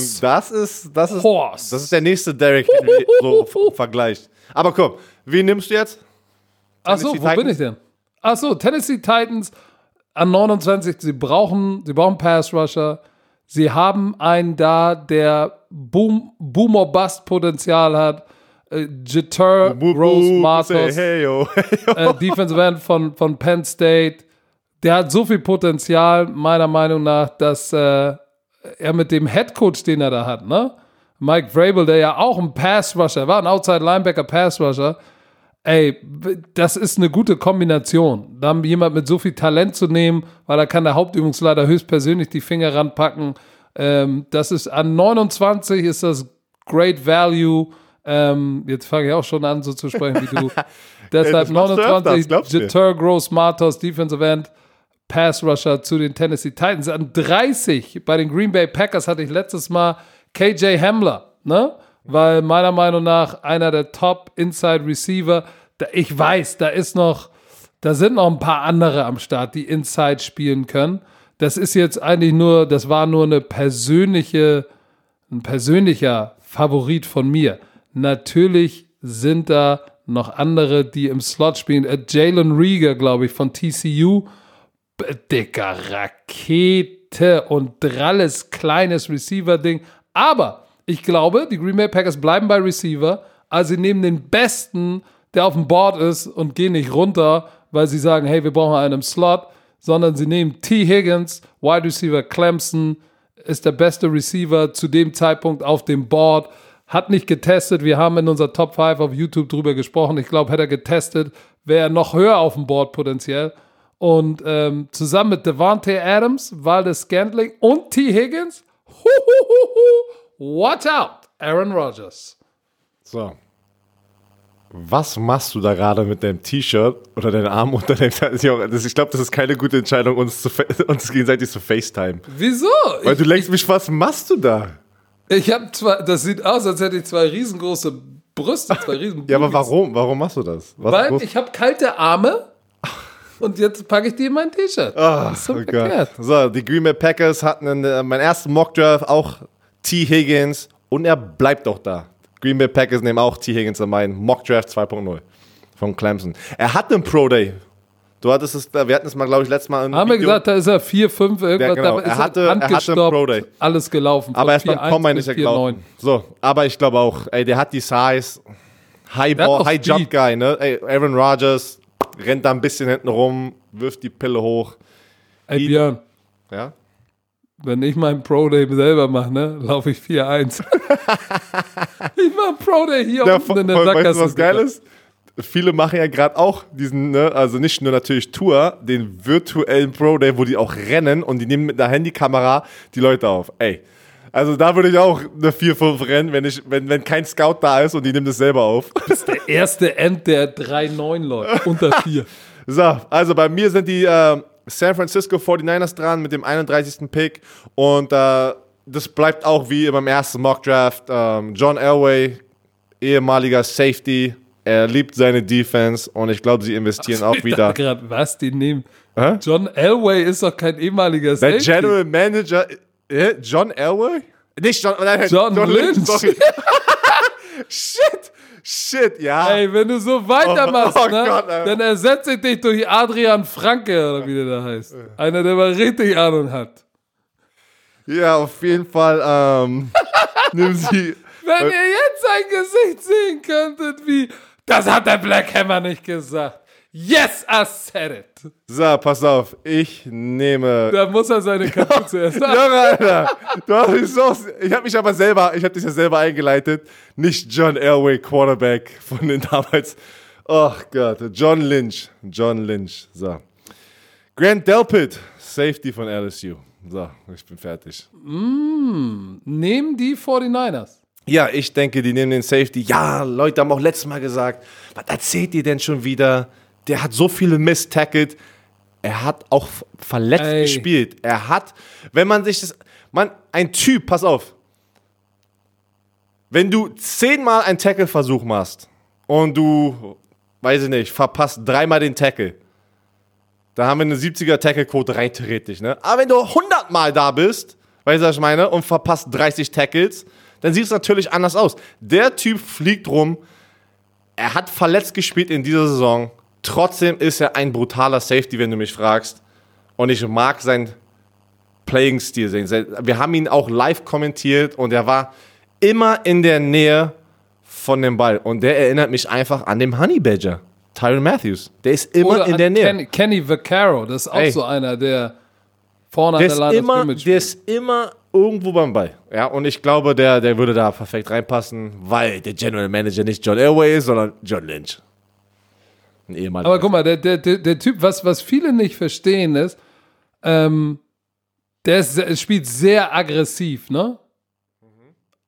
ist, das ist, Horse. das ist der nächste Derrick Henry so im Vergleich. Aber komm, wen nimmst du jetzt? Ach so, wo Tennessee bin ich denn? Ach so, Tennessee Titans an 29. Sie brauchen, sie brauchen Pass Rusher. Sie haben einen da, der Boom, Boomer Bust Potenzial hat. Äh, Jeter, Rose Matos, Say, hey, yo. äh, Defensive End von, von Penn State. Der hat so viel Potenzial, meiner Meinung nach, dass äh, er mit dem Head Coach, den er da hat, ne? Mike Vrabel, der ja auch ein Pass Rusher war, ein Outside Linebacker Pass Rusher. Ey, das ist eine gute Kombination. Da haben jemand mit so viel Talent zu nehmen, weil da kann der Hauptübungsleiter höchstpersönlich die Finger ranpacken. Ähm, das ist an 29 ist das Great Value. Ähm, jetzt fange ich auch schon an, so zu sprechen wie du. Deshalb das machst du öfters, 29 glaubst du mir. Jeter Gross Matos, Defensive End, Pass Rusher zu den Tennessee Titans. An 30 bei den Green Bay Packers hatte ich letztes Mal KJ Hamler, ne? Weil meiner Meinung nach einer der Top Inside Receiver. Ich weiß, da ist noch, da sind noch ein paar andere am Start, die Inside spielen können. Das ist jetzt eigentlich nur, das war nur eine persönliche, ein persönlicher Favorit von mir. Natürlich sind da noch andere, die im Slot spielen. Äh, Jalen Rieger, glaube ich, von TCU. Dicker Rakete und dralles kleines Receiver-Ding. Aber ich glaube, die Green Bay Packers bleiben bei Receiver. Also sie nehmen den Besten, der auf dem Board ist und gehen nicht runter, weil sie sagen, hey, wir brauchen einen Slot, sondern sie nehmen T. Higgins, Wide Receiver Clemson, ist der beste Receiver zu dem Zeitpunkt auf dem Board. Hat nicht getestet. Wir haben in unserer Top 5 auf YouTube drüber gesprochen. Ich glaube, hätte er getestet, wäre er noch höher auf dem Board potenziell. Und ähm, zusammen mit Devontae Adams, Valdez Scantling und T. Higgins, watch out, Aaron Rodgers. So. Was machst du da gerade mit deinem T-Shirt oder deinen Arm unter dem das, Ich glaube, das ist keine gute Entscheidung, uns, zu, uns gegenseitig zu FaceTime. Wieso? Weil Ich, du lenkst mich, was machst du da? ich habe zwei, das sieht aus, als hätte ich zwei riesengroße Brüste, zwei riesen Ja, aber warum? Warum machst du das? Was, Weil ich habe kalte Arme und jetzt packe ich die in mein T-Shirt. Ist so oh. So, die Green Bay Packers hatten in äh, meinem ersten Mockdraft auch T. Higgins und er bleibt auch da. Green Bay Packers nehmen auch T. Higgins in meinen Mockdraft 2.0 von Clemson. Er hatte einen Pro Day. Du hattest es, wir hatten es mal, glaube ich, letztes Mal. Haben wir Video. gesagt, da ist er 4, 5, irgendwas, Ja, genau. da ist Er hatte- er hatte einen Pro Day. alles gelaufen. Aber von er ist beim 4,1 Combine nicht 4,9. gelaufen. So, aber ich glaube auch, ey, der hat die Size. High, hat Ball, High. Jump Guy, ne? Ey, Aaron Rodgers rennt da ein bisschen hinten rum, wirft die Pille hoch. Ey, Björn, Ja? wenn ich meinen Pro Day selber mache, ne, laufe ich 4-1. ich mache einen Pro Day hier Ja, unten in der Sackgasse. weißt du, was geil ist? Viele machen ja gerade auch diesen, ne, also nicht nur natürlich Tour, den virtuellen Pro Day, wo die auch rennen und die nehmen mit einer Handykamera die Leute auf. Ey. Also da würde ich auch eine 4-5 rennen, wenn, ich, wenn, wenn kein Scout da ist und die nimmt es selber auf. Der erste End, der 3-9 läuft, unter 4. So, also bei mir sind die äh, San Francisco 49ers dran mit dem 31. Pick und äh, das bleibt auch wie beim ersten Mock Draft. Ähm, John Elway, ehemaliger Safety, er liebt seine Defense und ich glaube, sie investieren auch wieder. Grad, was, die nehmen. Hä? John Elway ist doch kein ehemaliger Der Safety. General Manager, äh, John Elway? Nicht John, nein, John Lynch. sorry. shit, shit, ja. Ey, wenn du so weitermachst, Oh, oh ne, Gott, dann ersetze ich dich durch Adrian Franke, oder wie der da heißt. Einer, der mal richtig Ahnung hat. Ja, auf jeden Fall ähm, nehmen sie Wenn ihr jetzt sein Gesicht sehen könntet, wie, das hat der Black Hammer nicht gesagt. Yes, I said it. So, pass auf, ich nehme. Da muss er seine Kapuze erst Junge, Alter. Du hast so, ich habe mich aber selber, ich habe dich ja selber eingeleitet. Nicht John Elway, Quarterback von den damals. Oh Gott, John Lynch. John Lynch. So. Grant Delpit, Safety von LSU. So, ich bin fertig. Nehmen die 49ers. Ja, ich denke, die nehmen den Safety. Ja, Leute haben auch letztes Mal gesagt, was erzählt ihr denn schon wieder? Der hat so viele Miss tackled. Er hat auch verletzt Ey. gespielt. Er hat, wenn man sich das, man, ein Typ, pass auf. Wenn du zehnmal einen Tackle-Versuch machst und du, weiß ich nicht, verpasst dreimal den Tackle, da haben wir eine 70er Tackle-Quote rein theoretisch, ne? Aber wenn du 100 Mal da bist, weißt du, was ich meine, und verpasst 30 Tackles, dann sieht es natürlich anders aus. Der Typ fliegt rum, er hat verletzt gespielt in dieser Saison, trotzdem ist er ein brutaler Safety, wenn du mich fragst. Und ich mag seinen Playing-Stil sehen. Wir haben ihn auch live kommentiert und er war immer in der Nähe von dem Ball. Und der erinnert mich einfach an den Honey Badger, Tyron Matthews. Der ist immer Oder in der Nähe. Kenny, Kenny Vaccaro, das ist auch Ey. so einer, der vorne Der an der Line immer, Scrimmage der ist immer irgendwo beim Ball. Ja, und ich glaube, der, der würde da perfekt reinpassen, weil der General Manager nicht John Elway ist, sondern John Lynch. Ein ehemaliger. Aber guck mal, der, der, der, Typ, was, was viele nicht verstehen, ist, ähm, der ist, spielt sehr aggressiv, ne?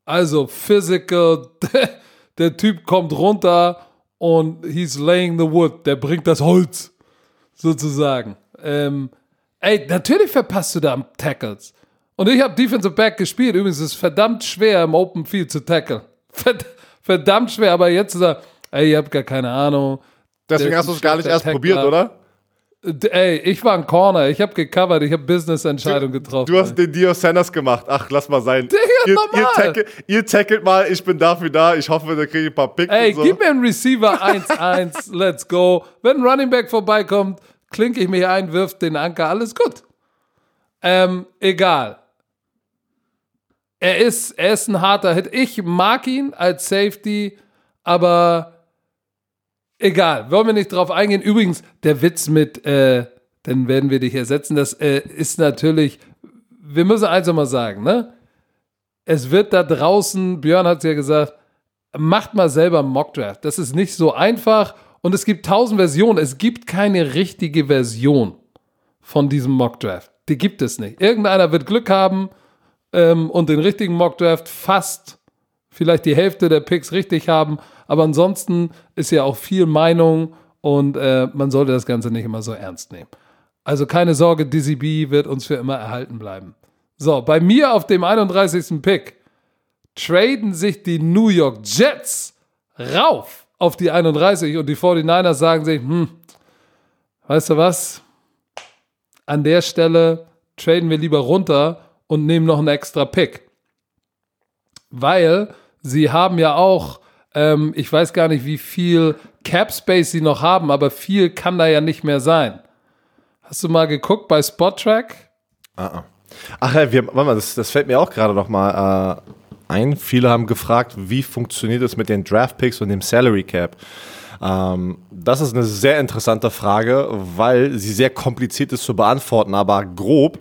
Also physical, der, der Typ kommt runter und he's laying the wood, der bringt das Holz, sozusagen. Ähm, ey, natürlich verpasst du da Tackles. Und ich habe Defensive Back gespielt. Übrigens ist es verdammt schwer, im Open Field zu tackle. Verd verdammt schwer, aber jetzt zu sagen, ey, ihr habt gar keine Ahnung. Deswegen hast du es gar nicht erst probiert, oder? Ey, ich war ein Corner, ich habe gecovert, ich habe Business-Entscheidungen getroffen. Du hast den Dio Sanders gemacht. Ach, lass mal sein. Digga, ihr, normal. Ihr, tackle, ihr tackelt mal, ich bin dafür da. Ich hoffe, da kriege ich ein paar Picks Ey, so. gib mir einen Receiver 1-1, let's go. Wenn ein Running Back vorbeikommt, klinke ich mich ein, wirft den Anker, alles gut. Ähm, egal. Er ist, er ist ein harter Hit. Ich mag ihn als Safety, aber egal. Wollen wir nicht drauf eingehen. Übrigens, der Witz mit, äh, dann werden wir dich ersetzen, das äh, ist natürlich, wir müssen eins nochmal sagen, ne? Es wird da draußen, Björn hat es ja gesagt, macht mal selber Mockdraft. Das ist nicht so einfach und es gibt tausend Versionen. Es gibt keine richtige Version von diesem Mockdraft. Die gibt es nicht. Irgendeiner wird Glück haben ähm, und den richtigen Mockdraft fast vielleicht die Hälfte der Picks richtig haben. Aber ansonsten ist ja auch viel Meinung und äh, man sollte das Ganze nicht immer so ernst nehmen. Also keine Sorge, Dizzy B wird uns für immer erhalten bleiben. So, bei mir auf dem 31. Pick traden sich die New York Jets rauf auf die 31 und die 49ers sagen sich, hm, weißt du was? An der Stelle traden wir lieber runter und nehmen noch einen extra Pick. Weil sie haben ja auch, ähm, ich weiß gar nicht, wie viel Cap Space sie noch haben, aber viel kann da ja nicht mehr sein. Hast du mal geguckt bei Spottrack? Ach ja, wir, warte mal, das, das fällt mir auch gerade noch mal äh, ein. Viele haben gefragt, wie funktioniert es mit den Draft Picks und dem Salary Cap? Ähm, das ist eine sehr interessante Frage, weil sie sehr kompliziert ist zu beantworten, aber grob.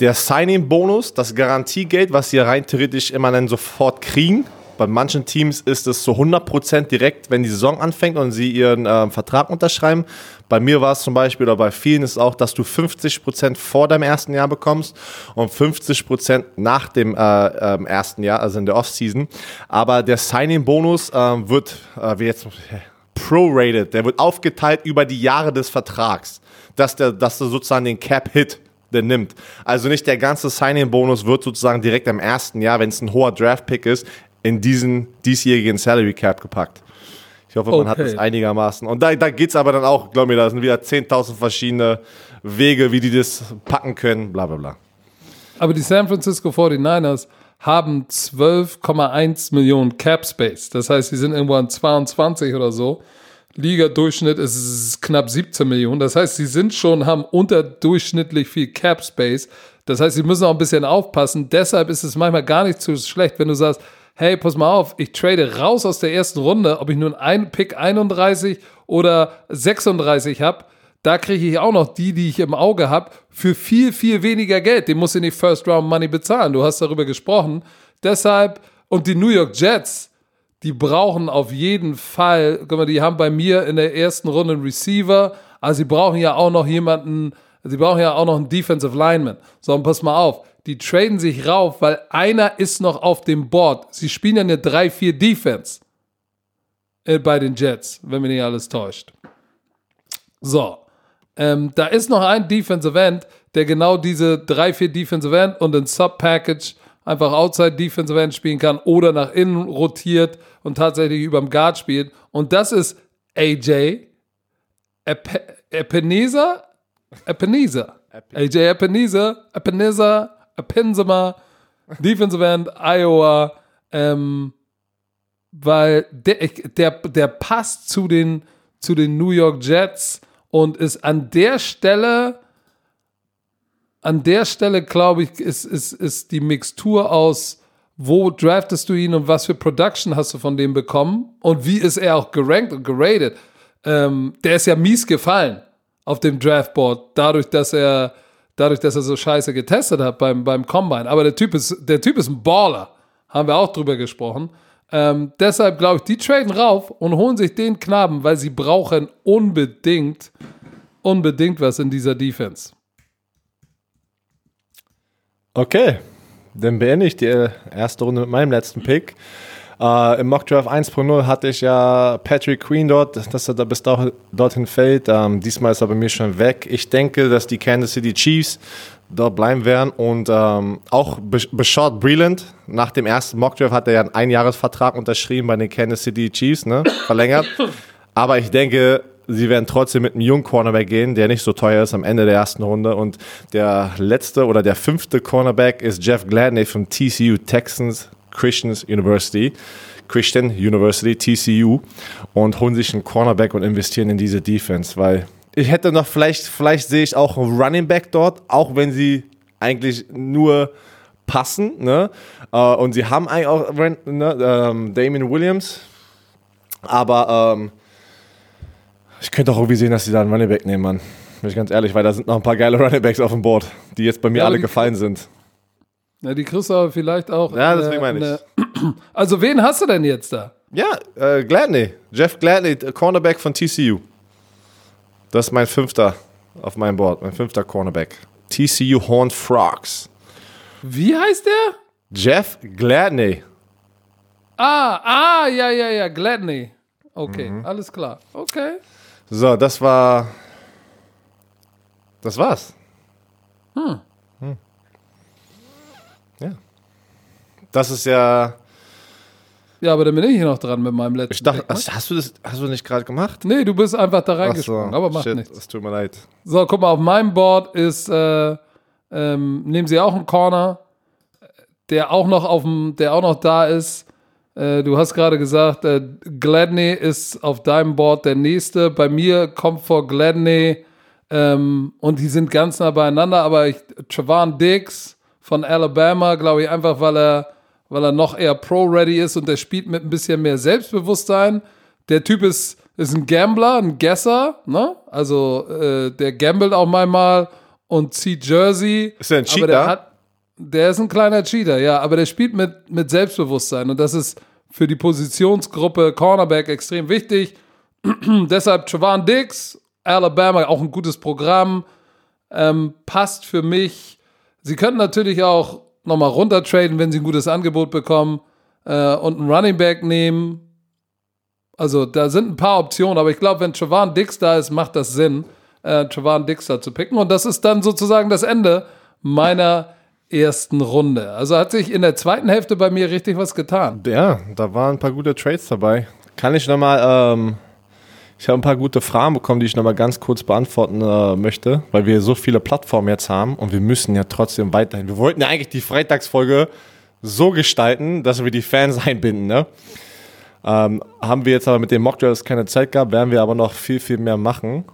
Der Signing-Bonus, das Garantiegeld, was sie rein theoretisch immer dann sofort kriegen. Bei manchen Teams ist es zu 100% direkt, wenn die Saison anfängt und sie ihren ähm, Vertrag unterschreiben. Bei mir war es zum Beispiel, oder bei vielen ist es auch, dass du 50% vor deinem ersten Jahr bekommst und 50% nach dem äh, ähm, ersten Jahr, also in der Offseason. Aber der Signing-Bonus ähm, wird, äh, wie jetzt, prorated, der wird aufgeteilt über die Jahre des Vertrags, dass, der, dass du sozusagen den Cap-Hit der nimmt. Also nicht der ganze Signing-Bonus wird sozusagen direkt am ersten Jahr, wenn es ein hoher Draft-Pick ist, in diesen diesjährigen Salary Cap gepackt. Ich hoffe, man hat Okay. das einigermaßen. Und da, da geht es aber dann auch, glaub mir, da sind wieder 10.000 verschiedene Wege, wie die das packen können, bla bla bla. Aber die San Francisco 49ers haben 12,1 Millionen Cap Space. Das heißt, sie sind irgendwo an 22 oder so. Liga-Durchschnitt ist knapp 17 Millionen. Das heißt, sie sind schon, haben unterdurchschnittlich viel Cap Space. Das heißt, sie müssen auch ein bisschen aufpassen. Deshalb ist es manchmal gar nicht so schlecht, wenn du sagst, hey, pass mal auf, ich trade raus aus der ersten Runde, ob ich nun ein Pick 31 oder 36 habe, da kriege ich auch noch die, die ich im Auge habe, für viel, viel weniger Geld. Den muss ich nicht First Round Money bezahlen. Du hast darüber gesprochen. Deshalb, und die New York Jets, die brauchen auf jeden Fall, guck mal, die haben bei mir in der ersten Runde einen Receiver, also sie brauchen ja auch noch jemanden, sie brauchen ja auch noch einen Defensive Lineman. So, und pass mal auf, die traden sich rauf, weil einer ist noch auf dem Board. Sie spielen ja eine 3-4 Defense äh, bei den Jets, wenn mich nicht alles täuscht. So, ähm, da ist noch ein Defensive End, der genau diese 3-4 Defensive End und ein Sub-Package einfach Outside Defensive End spielen kann oder nach innen rotiert und tatsächlich überm Guard spielt. Und das ist AJ Ep Epeneza? Epeneza. AJ Epeneza, Epeneza, Epenzima, Defensive End, Iowa, ähm, weil der, der, der passt zu den, zu den New York Jets und ist an der Stelle, an der Stelle, glaube ich, ist, ist, ist die Mixtur aus, wo draftest du ihn und was für Production hast du von dem bekommen und wie ist er auch gerankt und geratet. Ähm, der ist ja mies gefallen auf dem Draftboard, dadurch, dass er, dadurch, dass er so scheiße getestet hat beim, beim Combine. Aber der Typ ist, der Typ ist ein Baller. Haben wir auch drüber gesprochen. Ähm, deshalb glaube ich, die traden rauf und holen sich den Knaben, weil sie brauchen unbedingt, unbedingt was in dieser Defense. Okay, dann beende ich die erste Runde mit meinem letzten Pick. Uh, Im Mockdraft 1.0 hatte ich ja Patrick Queen dort, dass er da bis dorthin fällt. Ähm, diesmal ist er bei mir schon weg. Ich denke, dass die Kansas City Chiefs dort bleiben werden und ähm, auch Beshard Breland, nach dem ersten Mockdraft hat er ja einen Einjahresvertrag unterschrieben bei den Kansas City Chiefs, ne? verlängert. Aber ich denke, sie werden trotzdem mit einem jungen Cornerback gehen, der nicht so teuer ist am Ende der ersten Runde. Und der letzte oder der fünfte Cornerback ist Jeff Gladney von TCU Texans Christian University. Christian University, TCU, und holen sich einen Cornerback und investieren in diese Defense, weil ich hätte noch vielleicht, vielleicht sehe ich auch einen Running Back dort, auch wenn sie eigentlich nur passen, ne? Uh, und sie haben eigentlich auch ne, ähm, Damien Williams, aber ähm, ich könnte auch irgendwie sehen, dass sie da einen Running Back nehmen, Mann. Bin ich ganz ehrlich, weil da sind noch ein paar geile Running Backs auf dem Board, die jetzt bei mir ja, alle gefallen sind. Ja, die kriegst du aber vielleicht auch. Ja, deswegen meine ich. Also, wen hast du denn jetzt da? Ja, äh, Gladney. Jeff Gladney, Cornerback von TCU. Das ist mein fünfter auf meinem Board, mein fünfter Cornerback. TCU Horned Frogs. Wie heißt der? Jeff Gladney. Ah, ah, ja, ja, ja, Gladney. Okay, mhm. alles klar. Okay. So, das war. Das war's. Hm. hm. Ja. Das ist ja. Ja, aber dann bin ich hier noch dran mit meinem letzten. Ich dachte, ne? hast du das hast du nicht gerade gemacht? Nee, du bist einfach da reingesprungen, so, aber macht shit, nichts. Es tut mir leid. So, guck mal, auf meinem Board ist, äh, ähm, nehmen sie auch einen Corner, der auch noch auf dem, der auch noch da ist. Äh, du hast gerade gesagt, äh, Gladney ist auf deinem Board der nächste. Bei mir kommt vor Gladney ähm, und die sind ganz nah beieinander, aber ich, Travan Diggs von Alabama, glaube ich, einfach weil er, weil er noch eher Pro-ready ist und der spielt mit ein bisschen mehr Selbstbewusstsein. Der Typ ist, ist ein Gambler, ein Guesser, ne? Also äh, der gambelt auch mal und zieht Jersey. Ist er ein Cheater? Der hat, der ist ein kleiner Cheater, ja, aber der spielt mit, mit Selbstbewusstsein und das ist für die Positionsgruppe Cornerback extrem wichtig. Deshalb Travan Diggs, Alabama, auch ein gutes Programm, ähm, passt für mich. Sie könnten natürlich auch nochmal runtertraden, wenn sie ein gutes Angebot bekommen äh, und einen Running Back nehmen. Also da sind ein paar Optionen, aber ich glaube, wenn Travan Diggs da ist, macht das Sinn, äh, Travan Diggs da zu picken. Und das ist dann sozusagen das Ende meiner ersten Runde. Also hat sich in der zweiten Hälfte bei mir richtig was getan. Ja, da waren ein paar gute Trades dabei. Kann ich nochmal, ähm, ich habe ein paar gute Fragen bekommen, die ich nochmal ganz kurz beantworten äh, möchte, weil wir so viele Plattformen jetzt haben und wir müssen ja trotzdem weiterhin. Wir wollten ja eigentlich die Freitagsfolge so gestalten, dass wir die Fans einbinden, ne? Ähm, haben wir jetzt aber mit den Mockdrafts keine Zeit gehabt, werden wir aber noch viel, viel mehr machen.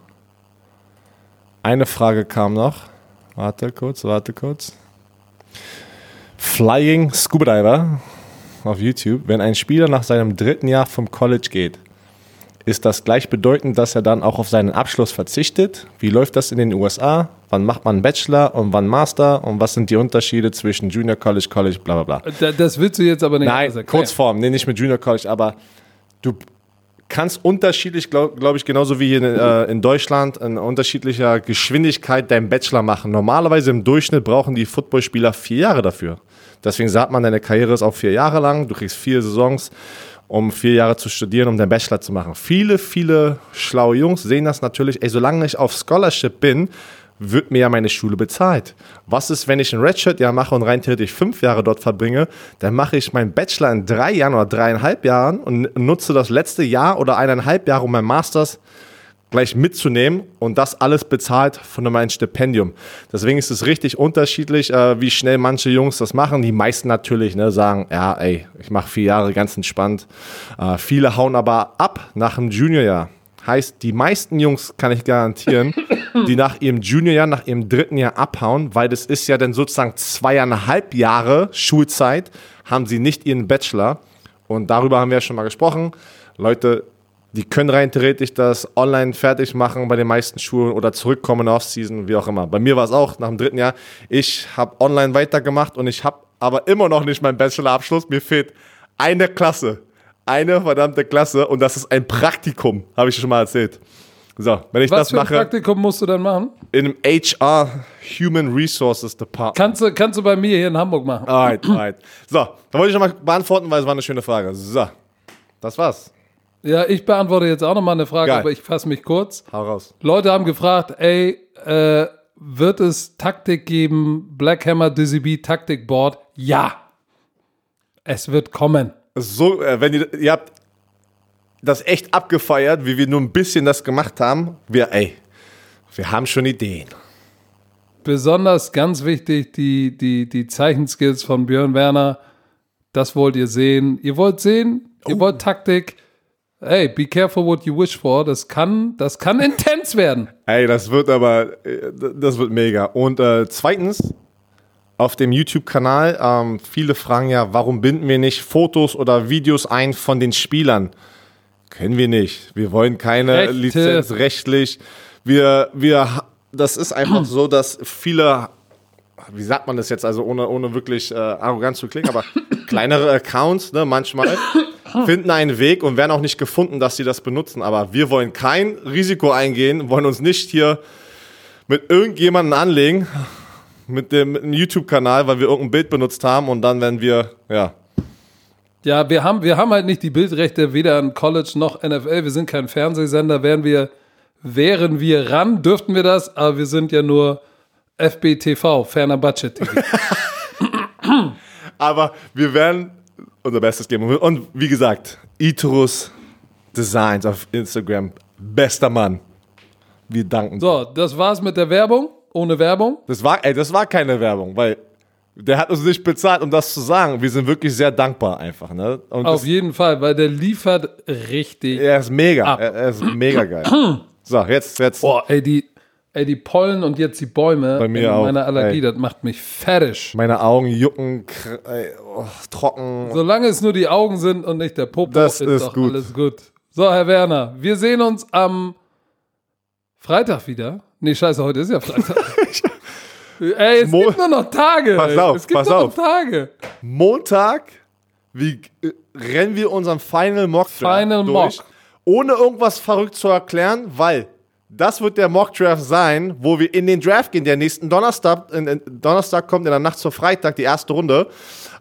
Eine Frage kam noch. Warte kurz, warte kurz. Flying Scuba Diver auf YouTube, wenn ein Spieler nach seinem dritten Jahr vom College geht, ist das gleichbedeutend, dass er dann auch auf seinen Abschluss verzichtet? Wie läuft das in den USA? Wann macht man Bachelor und wann Master? Und was sind die Unterschiede zwischen Junior College, College, bla bla bla? Da- Das willst du jetzt aber nicht Nein, erklären. Kurzform, nee, nicht mit Junior College, aber du kannst unterschiedlich, glaube glaub ich, genauso wie hier in, äh, in Deutschland, in unterschiedlicher Geschwindigkeit deinen Bachelor machen. Normalerweise im Durchschnitt brauchen die Footballspieler vier Jahre dafür. Deswegen sagt man, deine Karriere ist auch vier Jahre lang, du kriegst vier Saisons, um vier Jahre zu studieren, um deinen Bachelor zu machen. Viele, viele schlaue Jungs sehen das natürlich, ey, solange ich auf Scholarship bin, wird mir ja meine Schule bezahlt. Was ist, wenn ich ein Redshirt-Jahr mache und rein theoretisch fünf Jahre dort verbringe? Dann mache ich meinen Bachelor in drei Jahren oder dreieinhalb Jahren und nutze das letzte Jahr oder eineinhalb Jahre, um mein Masters gleich mitzunehmen und das alles bezahlt von meinem Stipendium. Deswegen ist es richtig unterschiedlich, äh, wie schnell manche Jungs das machen. Die meisten natürlich ne, sagen, ja, ey, ich mache vier Jahre ganz entspannt. Äh, viele hauen aber ab nach dem Juniorjahr. Heißt, die meisten Jungs, kann ich garantieren, die nach ihrem Juniorjahr, nach ihrem dritten Jahr abhauen, weil das ist ja dann sozusagen zweieinhalb Jahre Schulzeit, haben sie nicht ihren Bachelor. Und darüber haben wir ja schon mal gesprochen. Leute, die können rein theoretisch das online fertig machen bei den meisten Schulen oder zurückkommen in Offseason, wie auch immer. Bei mir war es auch nach dem dritten Jahr. Ich habe online weitergemacht und ich habe aber immer noch nicht meinen Bachelorabschluss. Mir fehlt eine Klasse. Eine verdammte Klasse und das ist ein Praktikum, habe ich schon mal erzählt. So, wenn ich Was das für ein mache Praktikum musst du dann machen? in einem HR Human Resources Department. Kannst du, kannst du bei mir hier in Hamburg machen. Alright, alright. So, da wollte ich schon mal beantworten, weil es war eine schöne Frage. So, das war's. Ja, ich beantworte jetzt auch nochmal eine Frage, Geil. aber ich fasse mich kurz. Hau raus. Leute haben gefragt, ey, äh, wird es Taktik geben, Black Hammer Dizzy B Taktik Board? Ja. Es wird kommen. so, äh, wenn ihr, ihr habt das echt abgefeiert, wie wir nur ein bisschen das gemacht haben. Wir, ey, wir haben schon Ideen. Besonders ganz wichtig, die, die, die Zeichenskills von Björn Werner. Das wollt ihr sehen. Ihr wollt sehen, ihr Oh. wollt Taktik. Hey, be careful what you wish for. Das kann, das kann intens werden. Ey, das wird aber, äh, das wird mega. Und äh, zweitens, auf dem YouTube-Kanal, ähm, viele fragen ja, warum binden wir nicht Fotos oder Videos ein von den Spielern? Können wir nicht. Wir wollen keine Rechte. Lizenz rechtlich. Wir, wir, das ist einfach so, dass viele, wie sagt man das jetzt, also ohne, ohne wirklich äh, arrogant zu klingen, aber kleinere Accounts, ne, manchmal, finden einen Weg und werden auch nicht gefunden, dass sie das benutzen. Aber wir wollen kein Risiko eingehen, wollen uns nicht hier mit irgendjemandem anlegen, mit dem, YouTube-Kanal, weil wir irgendein Bild benutzt haben und dann werden wir, ja, Ja, wir haben, wir haben halt nicht die Bildrechte weder an College noch NFL. Wir sind kein Fernsehsender. Wären wir, wären wir ran, dürften wir das, aber wir sind ja nur FBTV, ferner Budget TV. Aber wir werden unser Bestes geben. Und wie gesagt, Iturus Designs auf Instagram, bester Mann. Wir danken. So, das war's mit der Werbung. Ohne Werbung. Das war, ey, das war keine Werbung, weil der hat uns nicht bezahlt, um das zu sagen. Wir sind wirklich sehr dankbar einfach. Ne? Und Auf das, jeden Fall, weil der liefert richtig. er ist mega. Er, er ist mega geil. So, jetzt, jetzt. Boah, ey, die, ey, die Pollen und jetzt die Bäume Bei mir in auch, meiner Allergie, ey. das macht mich fertig. Meine Augen jucken, ey, oh, trocken. Solange es nur die Augen sind und nicht der Popo, Das ist, ist doch gut. alles gut. So, Herr Werner, wir sehen uns am Freitag wieder. Nee, scheiße, heute ist ja Freitag. ey, es Mo- gibt nur noch Tage. Pass auf, es gibt pass nur auf. noch Tage. Montag wie, äh, rennen wir unseren Final Mock Final durch, Mock. ohne irgendwas verrückt zu erklären, weil das wird der Mock Draft sein, wo wir in den Draft gehen, der nächsten Donnerstag, in, in, Donnerstag kommt in der Nacht zur Freitag die erste Runde.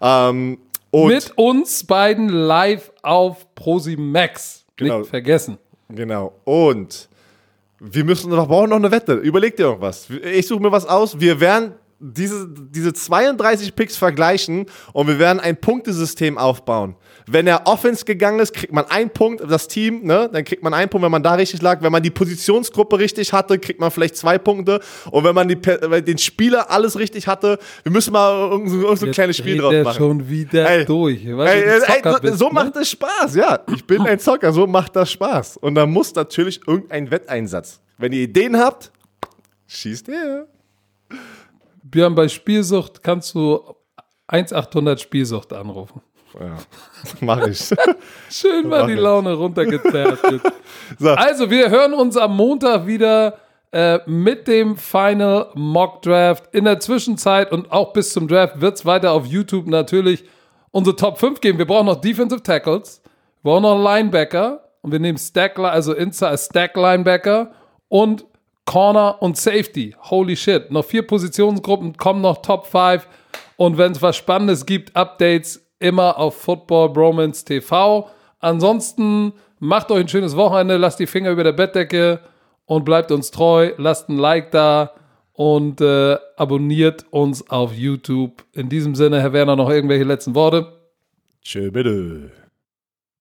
Ähm, Mit uns beiden live auf ProSimax. Genau. Nicht vergessen. Genau. Und wir müssen, wir brauchen noch eine Wette. Überleg dir irgendwas. Ich suche mir was aus. Wir werden diese, diese 32 Picks vergleichen und wir werden ein Punktesystem aufbauen. Wenn er Offense gegangen ist, kriegt man einen Punkt, das Team, ne, dann kriegt man einen Punkt, wenn man da richtig lag. Wenn man die Positionsgruppe richtig hatte, kriegt man vielleicht zwei Punkte. Und wenn man die, den Spieler alles richtig hatte, wir müssen mal so, irgend so ein kleines Spiel drauf machen. schon wieder Ey, durch. Weil Ey, ein ey, bist, so ne? macht es Spaß, ja. Ich bin ein Zocker, so macht das Spaß. Und da muss natürlich irgendein Wetteinsatz. Wenn ihr Ideen habt, schießt her. Björn, bei Spielsucht kannst du 1800 Spielsucht anrufen. Ja, mach ich. Schön mal die. Laune runtergezerrt. So. Also, wir hören uns am Montag wieder äh, mit dem Final Mock Draft. In der Zwischenzeit und auch bis zum Draft wird es weiter auf YouTube natürlich unsere Top 5 geben. Wir brauchen noch Defensive Tackles, wir brauchen noch Linebacker und wir nehmen Stack, also Inside Stack Linebacker und Corner und Safety. Holy shit. Noch vier Positionsgruppen, kommen noch Top 5. Und wenn es was Spannendes gibt, Updates immer auf Football Bromance TV. Ansonsten macht euch ein schönes Wochenende, lasst die Finger über der Bettdecke und bleibt uns treu. Lasst ein Like da und äh, abonniert uns auf YouTube. In diesem Sinne, Herr Werner, noch irgendwelche letzten Worte? Tschö, bitte.